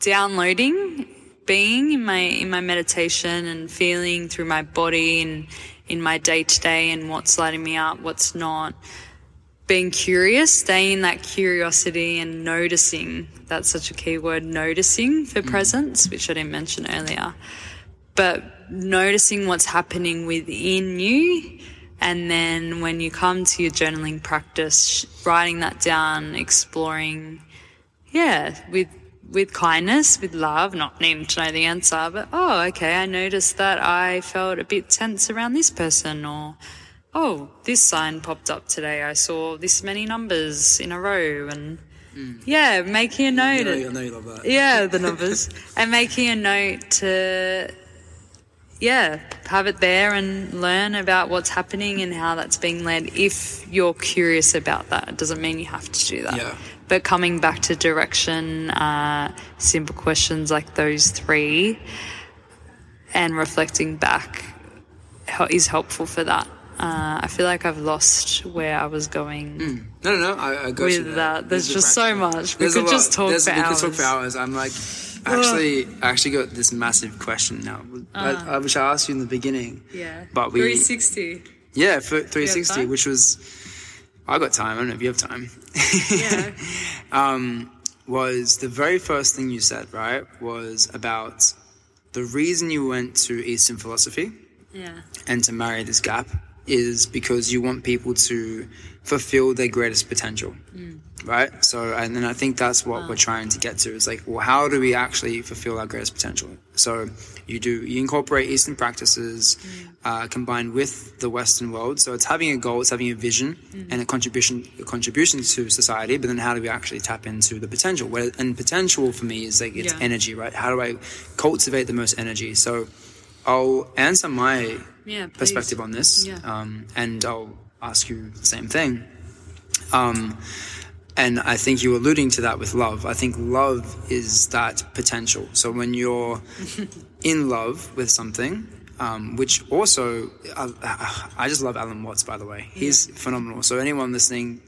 S3: downloading being in my in my meditation and feeling through my body and in my day to day and what's lighting me up, what's not. Being curious, staying in that curiosity and noticing. That's such a key word, noticing for presence, which I didn't mention earlier. But noticing what's happening within you. And then when you come to your journaling practice, writing that down, exploring, yeah, with with kindness, with love, not needing to know the answer, but oh, okay, I noticed that I felt a bit tense around this person, or oh, this sign popped up today. I saw this many numbers in a row, and hmm. yeah, making a note.
S2: Know, you love that.
S3: yeah, the numbers, and making a note to yeah, have it there and learn about what's happening and how that's being led if you're curious about that. It doesn't mean you have to do that.
S2: Yeah.
S3: But coming back to direction, uh, simple questions like those three, and reflecting back is helpful for that. Uh, I feel like I've lost where I was going
S2: No, no, no. I, I got
S3: with
S2: there.
S3: that. There's
S2: the
S3: just so much. We
S2: There's
S3: could just talk
S2: There's-
S3: for
S2: we
S3: hours.
S2: could talk for hours. I'm like, actually, I actually got this massive question now, I, I, which I asked you in the beginning.
S3: Yeah.
S2: But we-
S3: 360.
S2: Yeah, for 360, which was, I got time. I don't know if you have time.
S3: Yeah.
S2: um, was the very first thing you said, right? Was about the reason you went to Eastern philosophy
S3: yeah.
S2: and to marry this gap is because you want people to fulfill their greatest potential right? So and then i think that's what we're trying to get to is like well how do we actually fulfill our greatest potential? So you do you incorporate eastern practices uh, combined with the western world. So it's having a goal it's having a vision and a contribution a contribution to society but then how do we actually tap into the potential? And potential for me is like it's
S3: Yeah.
S2: energy right? How do i cultivate the most energy? So i'll answer my
S3: Yeah.
S2: perspective on this,
S3: Yeah.
S2: um, and I'll ask you the same thing. Um, and I think you were alluding to that with love. I think love is that potential. So when you're in love with something, um, which also, I, I just love Alan Watts, by the way. He's phenomenal. So anyone listening,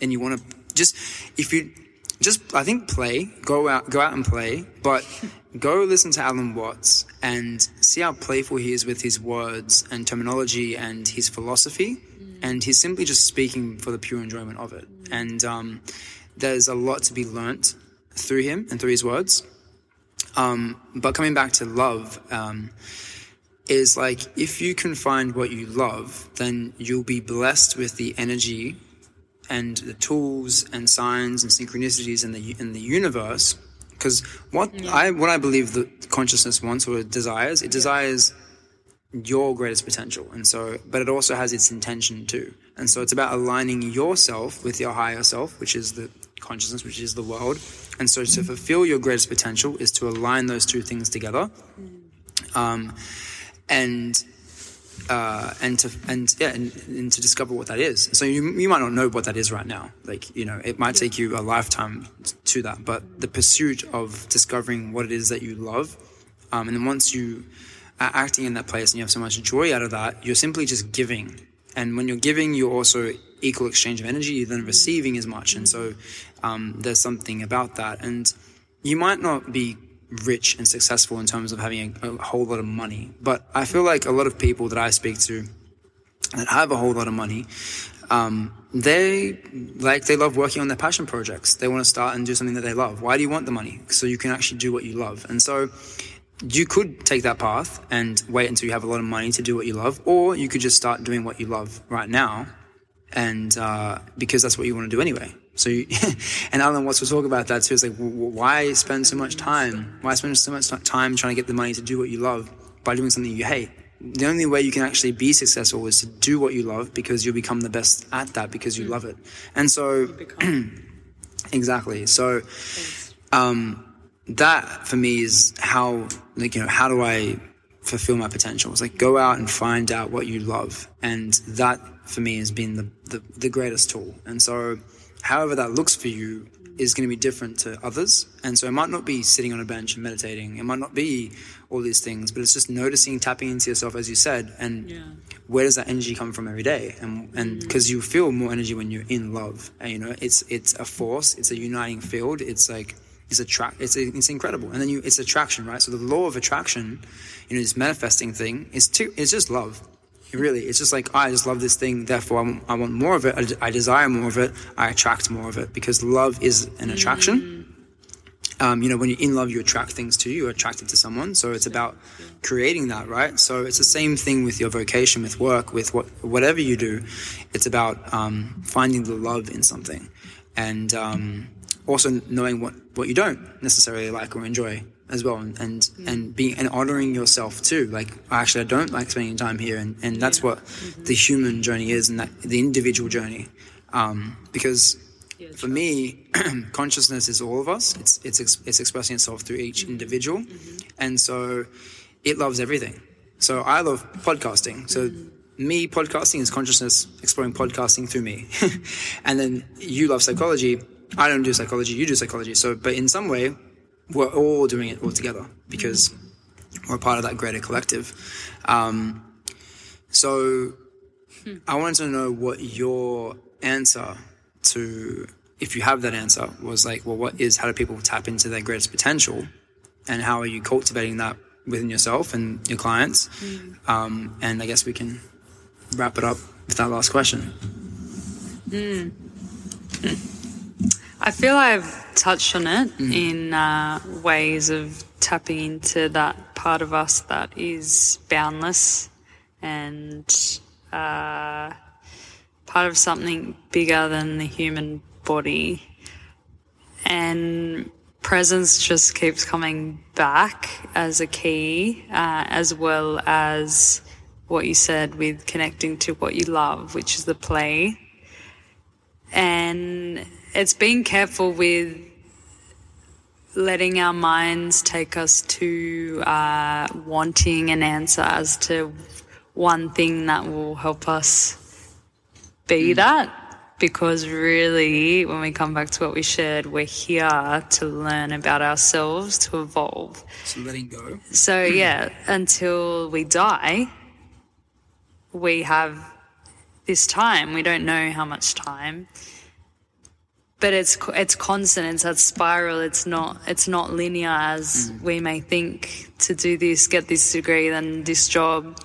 S2: and you want to just, if you just, I think play, go out, go out and play, but go listen to Alan Watts and see how playful he is with his words and terminology and his philosophy. And he's simply just speaking for the pure enjoyment of it. And um, there's a lot to be learnt through him and through his words. Um, but coming back to love, um, is like if you can find what you love, then you'll be blessed with the energy and the tools and signs and synchronicities in the in the universe. Because what I what I believe that consciousness wants or desires, it desires your greatest potential, and so but it also has its intention too. And so it's about aligning yourself with your higher self, which is the consciousness, which is the world. And so to fulfill your greatest potential is to align those two things together. Um, and uh, and to and yeah and, and to discover what that is. So you you might not know what that is right now. Like you know, it might take you a lifetime to that. But the pursuit of discovering what it is that you love, um, and then once you acting in that place and you have so much joy out of that, you're simply just giving. And when you're giving, you're also equal exchange of energy. You're then receiving as much, and so um, there's something about that. And you might not be rich and successful in terms of having a, a whole lot of money. But I feel like a lot of people that I speak to that have a whole lot of money, um, they like they love working on their passion projects. They want to start and do something that they love. Why do you want the money? So you can actually do what you love. And so you could take that path and wait until you have a lot of money to do what you love, or you could just start doing what you love right now, and uh, because that's what you want to do anyway. So, you, and Alan Watts will talk about that too. It's like, why spend so much time? Why spend so much time trying to get the money to do what you love by doing something you hate? The only way you can actually be successful is to do what you love because you'll become the best at that because you love it. And so, exactly. So, um, that for me is how, like, you know, how do I fulfill my potential? It's like go out and find out what you love. And that for me has been the, the, the greatest tool. And so, however that looks for you, is going to be different to others. And so it might not be sitting on a bench and meditating. It might not be all these things, but it's just noticing, tapping into yourself, as you said, and
S3: Yeah.
S2: where does that energy come from every day? And and mm. because you feel more energy when you're in love. And, you know, it's it's a force. It's a uniting field. It's like it's attract. It's it's incredible. And then you it's attraction, right? So the law of attraction, you know, this manifesting thing is too. It's just love. Really, it's just like I just love this thing. Therefore, I want, I want more of it. I, d- I desire more of it. I attract more of it because love is an attraction. Um, you know, when you're in love, you attract things to you. You're attracted to someone. So it's about creating that, right? So it's the same thing with your vocation, with work, with what whatever you do. It's about um, finding the love in something, and um, also knowing what what you don't necessarily like or enjoy as well, and and, mm. and being and honoring yourself too. Like actually, I don't like spending time here, and and that's what mm-hmm. the human journey is, and that the individual journey, um, because for me, consciousness is all of us. It's it's ex- it's expressing itself through each mm-hmm. individual, mm-hmm. and so it loves everything. So I love podcasting. So me podcasting is consciousness exploring podcasting through me, and then you love psychology. I don't do psychology. You do psychology. So, but in some way, we're all doing it all together because we're part of that greater collective. Um, so I wanted to know what your answer to, if you have that answer, was like, well, what is, how do people tap into their greatest potential? And how are you cultivating that within yourself and your clients? Um, and I guess we can wrap it up with that last question.
S3: I feel I've touched on it in uh, ways of tapping into that part of us that is boundless and uh, part of something bigger than the human body. And presence just keeps coming back as a key, uh, as well as what you said with connecting to what you love, which is the play and it's being careful with letting our minds take us to uh, wanting an answer as to one thing that will help us be that. Because really, when we come back to what we shared, we're here to learn about ourselves, to evolve.
S2: So letting go.
S3: So, yeah, until we die, we have this time. We don't know how much time, but it's it's constant. It's that spiral. It's not it's not linear as we may think. To do this, get this degree, then this job,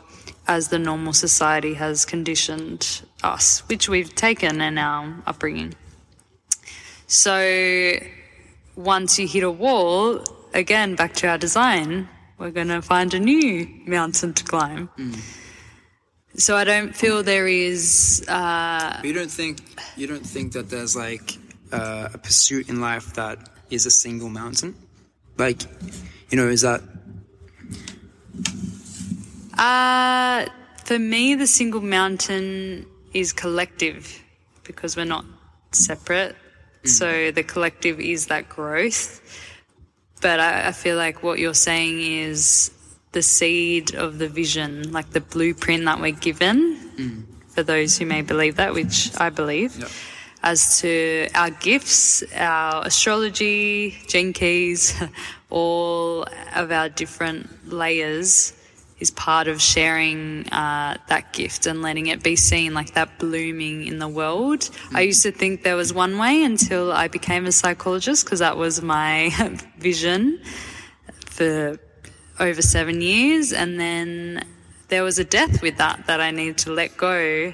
S3: as the normal society has conditioned us, which we've taken in our upbringing. So once you hit a wall, again back to our design, we're going to find a new mountain to climb. So I don't feel there is. Uh,
S2: you don't think you don't think that there's like uh, a pursuit in life that is a single mountain? Like, you know, is that
S3: uh, for me, the single mountain is collective because we're not separate. So the collective is that growth. But I, I feel like what you're saying is the seed of the vision, like the blueprint that we're given, for those who may believe that, which I believe,
S2: Yeah.
S3: As to our gifts, our astrology, gene keys, all of our different layers is part of sharing uh, that gift and letting it be seen like that blooming in the world. I used to think there was one way until I became a psychologist because that was my vision for over seven years. And then there was a death with that that I needed to let go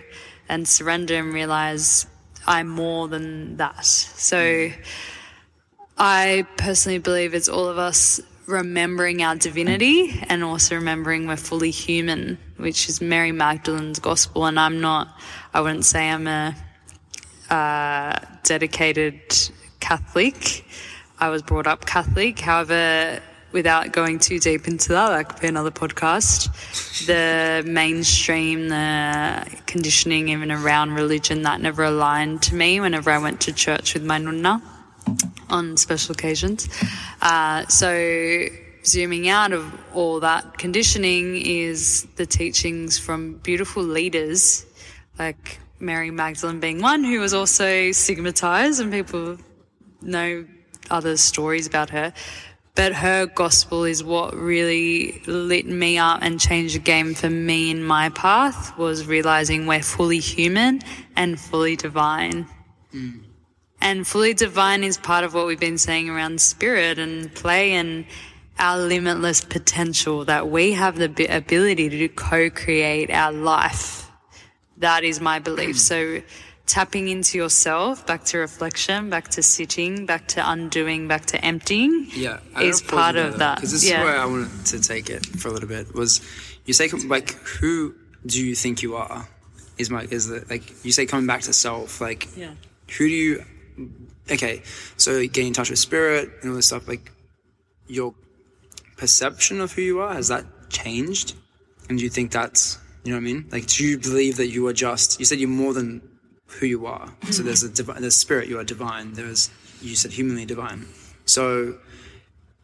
S3: and surrender and realize I'm more than that. So I personally believe it's all of us remembering our divinity and also remembering we're fully human, which is Mary Magdalene's gospel. And I'm not, I wouldn't say I'm a uh, dedicated Catholic. I was brought up Catholic. However, without going too deep into that, that could be another podcast. The mainstream, the conditioning, even around religion, that never aligned to me whenever I went to church with my nunna on special occasions. Uh, so, zooming out of all that conditioning is the teachings from beautiful leaders like Mary Magdalene being one who was also stigmatized and people know other stories about her. But her gospel is what really lit me up and changed the game for me in my path was realizing we're fully human and fully divine. Mm. And fully divine is part of what we've been saying around spirit and play and our limitless potential that we have the ability to co-create our life. That is my belief. So tapping into yourself, back to reflection, back to sitting, back to undoing, back to emptying
S2: Yeah, I
S3: is part of that.
S2: Because this
S3: yeah.
S2: is where I wanted to take it for a little bit. Was you say like who do you think you are? Is my is the like you say coming back to self? Like
S3: yeah.
S2: who do you? Okay, so getting in touch with spirit and all this stuff. Like your perception of who you are has that changed? And do you think that's you know what I mean? Like, do you believe that you are just? You said you're more than who you are. So there's a divine, there's spirit. You are divine. There's you said humanly divine. So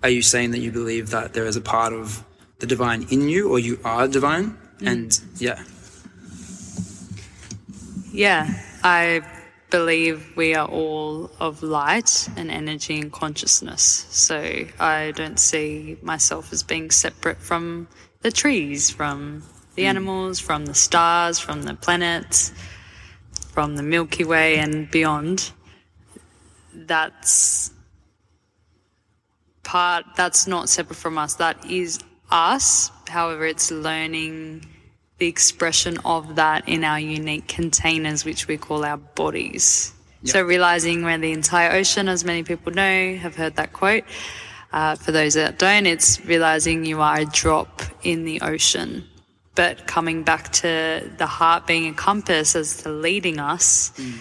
S2: are you saying that you believe that there is a part of the divine in you, or you are divine? Mm. And yeah,
S3: Yeah, I believe we are all of light and energy and consciousness. So I don't see myself as being separate from the trees, from the mm. animals, from the stars, from the planets, from the Milky Way and beyond. That's part, that's not separate from us. That is us. However, it's learning the expression of that in our unique containers, which we call our bodies. So, realizing we're the entire ocean, as many people know, have heard that quote. Uh, for those that don't, it's realizing you are a drop in the ocean. But coming back to the heart being a compass as to leading us mm.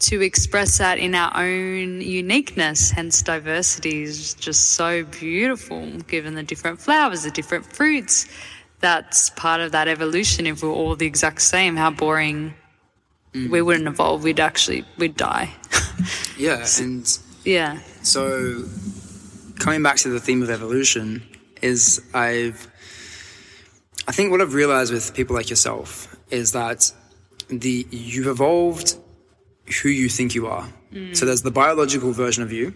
S3: to express that in our own uniqueness, hence diversity is just so beautiful, given the different flowers, the different fruits. That's part of that evolution. If we're all the exact same, how boring. Mm. We wouldn't evolve. We'd actually, we'd die.
S2: yeah, and
S3: yeah.
S2: so coming back to the theme of evolution is I've I think what I've realized with people like yourself is that the you've evolved who you think you are. Mm. So there's the biological version of you,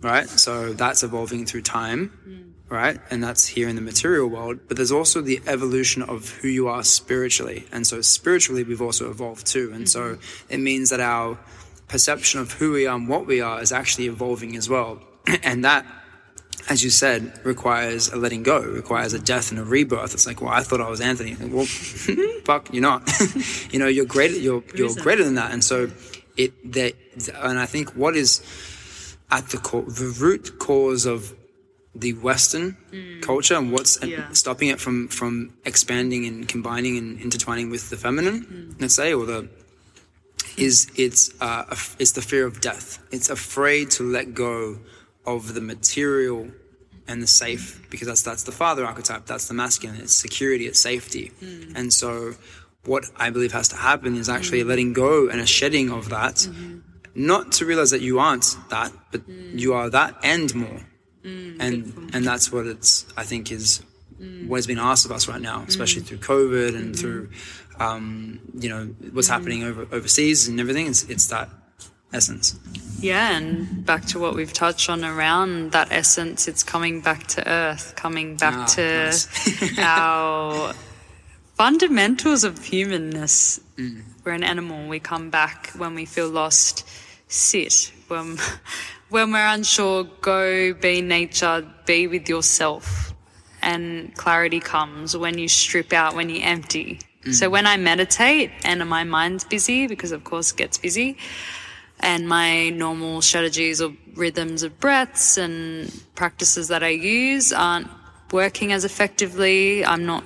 S2: right? So that's evolving through time, mm. right? And that's here in the material world. But there's also the evolution of who you are spiritually. And so spiritually, we've also evolved too. And so mm-hmm. it means that our perception of who we are and what we are is actually evolving as well. and that, as you said, requires a letting go, requires a death and a rebirth. It's like, well, I thought I was Anthony. Like, well, fuck, you're not. you know, you're greater. You're you're greater than that. And so it that, and I think what is at the core, the root cause of the Western culture and what's
S3: Yeah.
S2: stopping it from from expanding and combining and intertwining with the feminine, let's say, or the is it's uh, it's the fear of death. It's afraid to let go of the material and the safe because that's that's the father archetype. That's the masculine. It's security. It's safety. Hmm. And so, what I believe has to happen is actually hmm. letting go and a shedding of that, mm-hmm. not to realize that you aren't that, but hmm. you are that and more. and and that's what it's I think is what has been asked of us right now, especially through COVID and through um, you know what's happening over overseas and everything. It's it's that essence.
S3: Yeah, and back to what we've touched on around that essence, it's coming back to earth, coming back
S2: Ah,
S3: to
S2: nice.
S3: our fundamentals of humanness.
S2: Mm.
S3: We're an animal. We come back when we feel lost. Sit when when we're unsure. Go be nature. Be with yourself, and clarity comes when you strip out. When you empty.
S2: Mm.
S3: So when I meditate and my mind's busy, because of course it gets busy, and my normal strategies or rhythms of breaths and practices that I use aren't working as effectively. I'm not,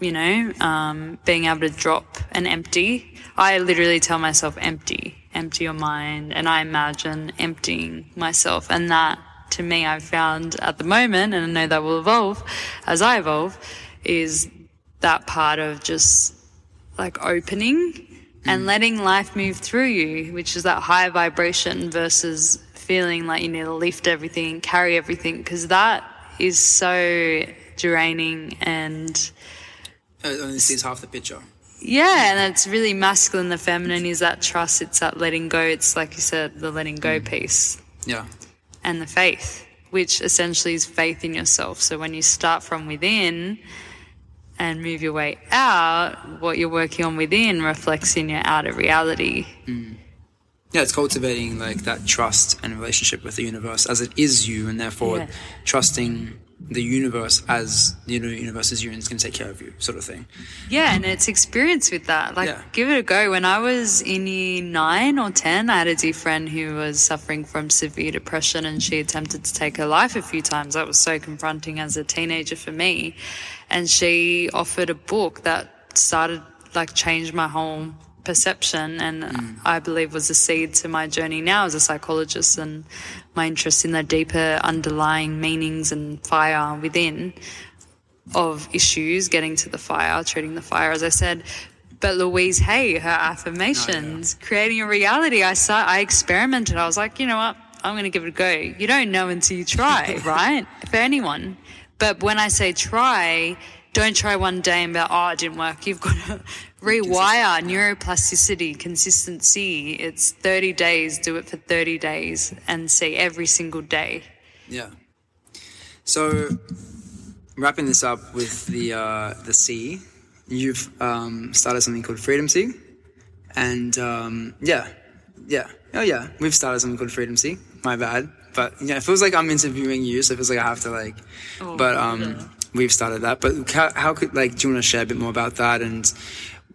S3: you know, um, being able to drop and empty. I literally tell myself empty, empty your mind, and I imagine emptying myself, and that to me I've found at the moment, and I know that will evolve as I evolve, is that part of just like opening and letting life move through you, which is that higher vibration versus feeling like you need to lift everything and carry everything, because that is so draining and
S2: Uh, only sees half the picture.
S3: yeah, and it's really masculine. The feminine is that trust. It's that letting go. It's like you said, the letting go piece.
S2: Yeah.
S3: and the faith, which essentially is faith in yourself. So when you start from within and move your way out, what you're working on within reflects in your outer reality. Mm.
S2: Yeah, it's cultivating like that trust and relationship with the universe as it is you, and therefore
S3: Yeah.
S2: trusting the universe as the universe is you and it's going to take care of you, sort of thing.
S3: Yeah, and it's experience with that. Like,
S2: Yeah.
S3: give it a go. When I was in year nine or 10, I had a dear friend who was suffering from severe depression and she attempted to take her life a few times. That was so confronting as a teenager for me. And she offered a book that started, like, changed my whole perception and hmm. I believe was a seed to my journey now as a psychologist and my interest in the deeper underlying meanings and fire within of issues, getting to the fire, treating the fire, as I said. But Louise Hay, her oh, affirmations, creating a reality. I saw, I experimented. I was like, you know what? I'm going to give it a go. You don't know until you try, right? For anyone. But when I say try, don't try one day and be like, oh, it didn't work. You've got to rewire neuroplasticity, consistency. It's 30 days. Do it for 30 days and see every single day.
S2: Yeah. So, wrapping this up with the uh, the C, you've um, started something called Freedom C, and um, yeah, yeah, oh yeah, we've started something called Freedom C. My bad, but yeah, it feels like I'm interviewing you, so it feels like I have to like.
S3: Oh,
S2: but um, we've started that. But how, how could like do you want to share a bit more about that and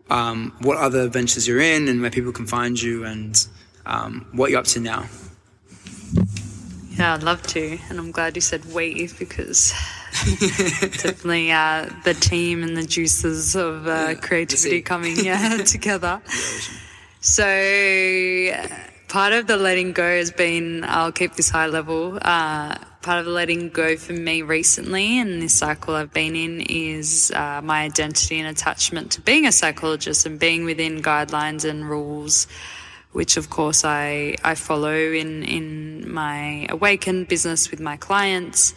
S2: um, what other ventures you're in and where people can find you and um, what you're up to now?
S3: Yeah, I'd love to. And I'm glad you said we because definitely uh, the team and the juices of uh,
S2: Yeah,
S3: creativity coming yeah, together. So part of the letting go has been, I'll keep this high level. Uh, part of letting go for me recently and this cycle I've been in is uh, my identity and attachment to being a psychologist and being within guidelines and rules which of course I, I follow in, in my awakened business with my clients.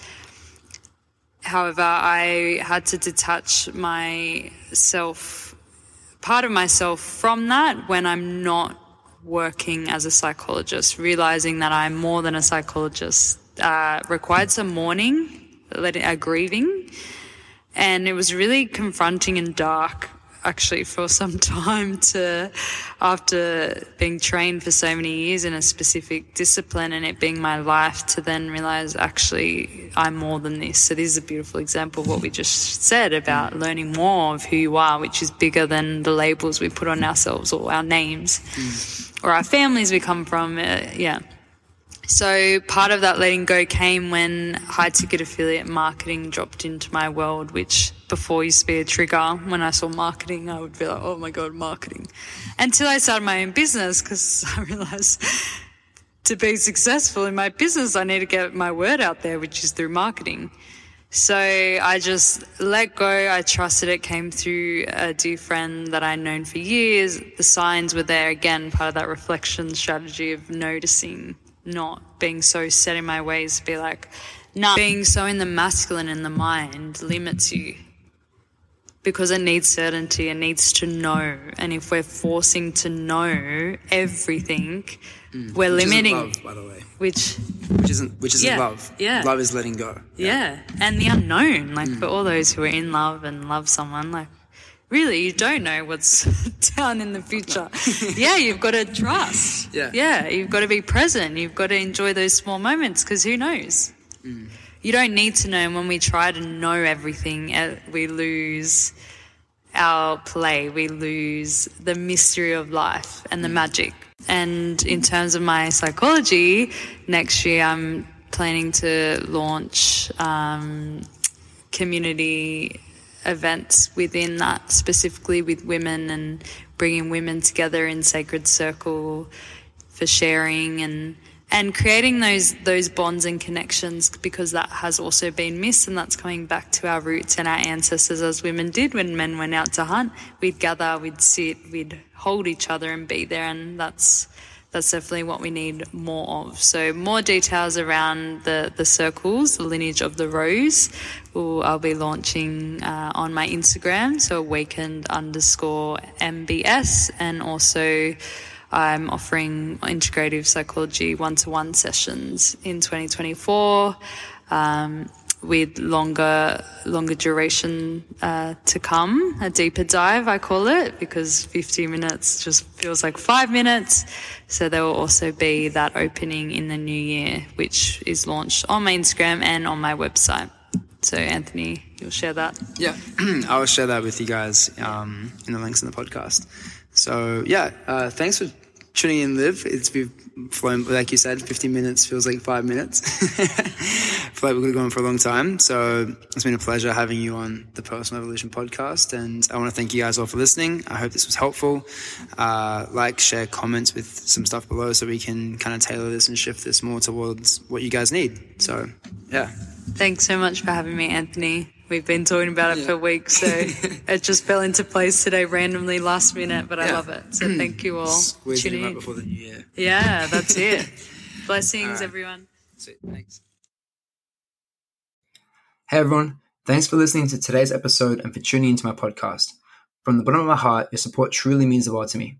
S3: However, I had to detach myself, part of myself from that when I'm not working as a psychologist, realizing that I'm more than a psychologist, uh, required some mourning, letting, uh, grieving. And it was really confronting and dark actually for some time to after being trained for so many years in a specific discipline and it being my life to then realize actually I'm more than this. So this is a beautiful example of what we just said about learning more of who you are, which is bigger than the labels we put on ourselves or our names or our families we come from. Uh, yeah. So part of that letting go came when high ticket affiliate marketing dropped into my world, which before used to be a trigger. When I saw marketing, I would be like, oh my God, marketing. Until I started my own business because I realized to be successful in my business, I need to get my word out there, which is through marketing. So I just let go. I trusted it came through a dear friend that I'd known for years. The signs were there again, part of that reflection strategy of noticing, not being so set in my ways to be like, nah, being so in the masculine in the mind limits you because it needs certainty, it needs to know. And if we're forcing to know everything, we're
S2: Which
S3: limiting,
S2: love, by the way.
S3: which
S2: Which isn't which isn't
S3: Yeah,
S2: love.
S3: yeah.
S2: Love is letting go.
S3: yeah. And the unknown, like
S2: Mm.
S3: for all those who are in love and love someone, like really you don't know what's down in the future. yeah, you've got to trust.
S2: Yeah.
S3: Yeah, you've got to be present. You've got to enjoy those small moments because who knows?
S2: Mm.
S3: You don't need to know. And when we try to know everything, eh, we lose our play. We lose the mystery of life and
S2: Mm.
S3: the magic. And in terms of my psychology, next year I'm planning to launch um, community events within that, specifically with women and bringing women together in sacred circle for sharing and and creating those those bonds and connections because that has also been missed and that's coming back to our roots and our ancestors as women did when men went out to hunt. We'd gather we'd sit we'd hold each other and be there and that's that's definitely what we need more of. So more details around the, the circles, the lineage of the rose, will I'll be launching uh, on my Instagram, so awakened underscore MBS, and also I'm offering integrative psychology one to one sessions in 2024. Um, with longer longer duration uh, to come, a deeper dive, I call it, because 50 minutes just feels like five minutes. So there will also be that opening in the new year, which is launched on my Instagram and on my website. So Anthony, you'll share that.
S2: Yeah, I'll share that with you guys um, in the links in the podcast. So yeah, uh, thanks for tuning in, Liv. It's been flown, like you said, 15 minutes feels like five minutes. feel like we could have gone for a long time. So it's been a pleasure having you on the Personal Evolution podcast. And I want to thank you guys all for listening. I hope this was helpful. Uh, like, share, comments with some stuff below so we can kind of tailor this and shift this more towards what you guys need. So, yeah.
S3: Thanks so much for having me, Anthony. We've been talking about it
S2: Yeah.
S3: for weeks, so it just fell into place today randomly last minute, but I love it. So thank you all.
S2: Squeezing
S3: tuning
S2: them
S3: in.
S2: before the new year.
S3: Yeah, that's it. Blessings,
S2: right.
S3: everyone.
S2: Sweet. Thanks.
S1: Hey everyone, thanks for listening to today's episode and for tuning into my podcast. From the bottom of my heart, your support truly means the world to me.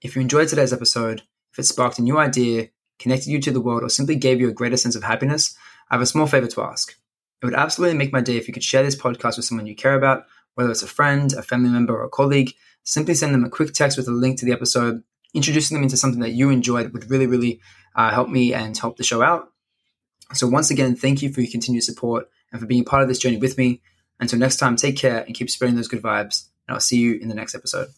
S1: If you enjoyed today's episode, if it sparked a new idea, connected you to the world, or simply gave you a greater sense of happiness, I have a small favor to ask. It would absolutely make my day if you could share this podcast with someone you care about, whether it's a friend, a family member, or a colleague. Simply send them a quick text with a link to the episode. Introducing them into something that you enjoyed would really, really uh, help me and help the show out. So, once again, thank you for your continued support and for being part of this journey with me. Until next time, take care and keep spreading those good vibes. And I'll see you in the next episode.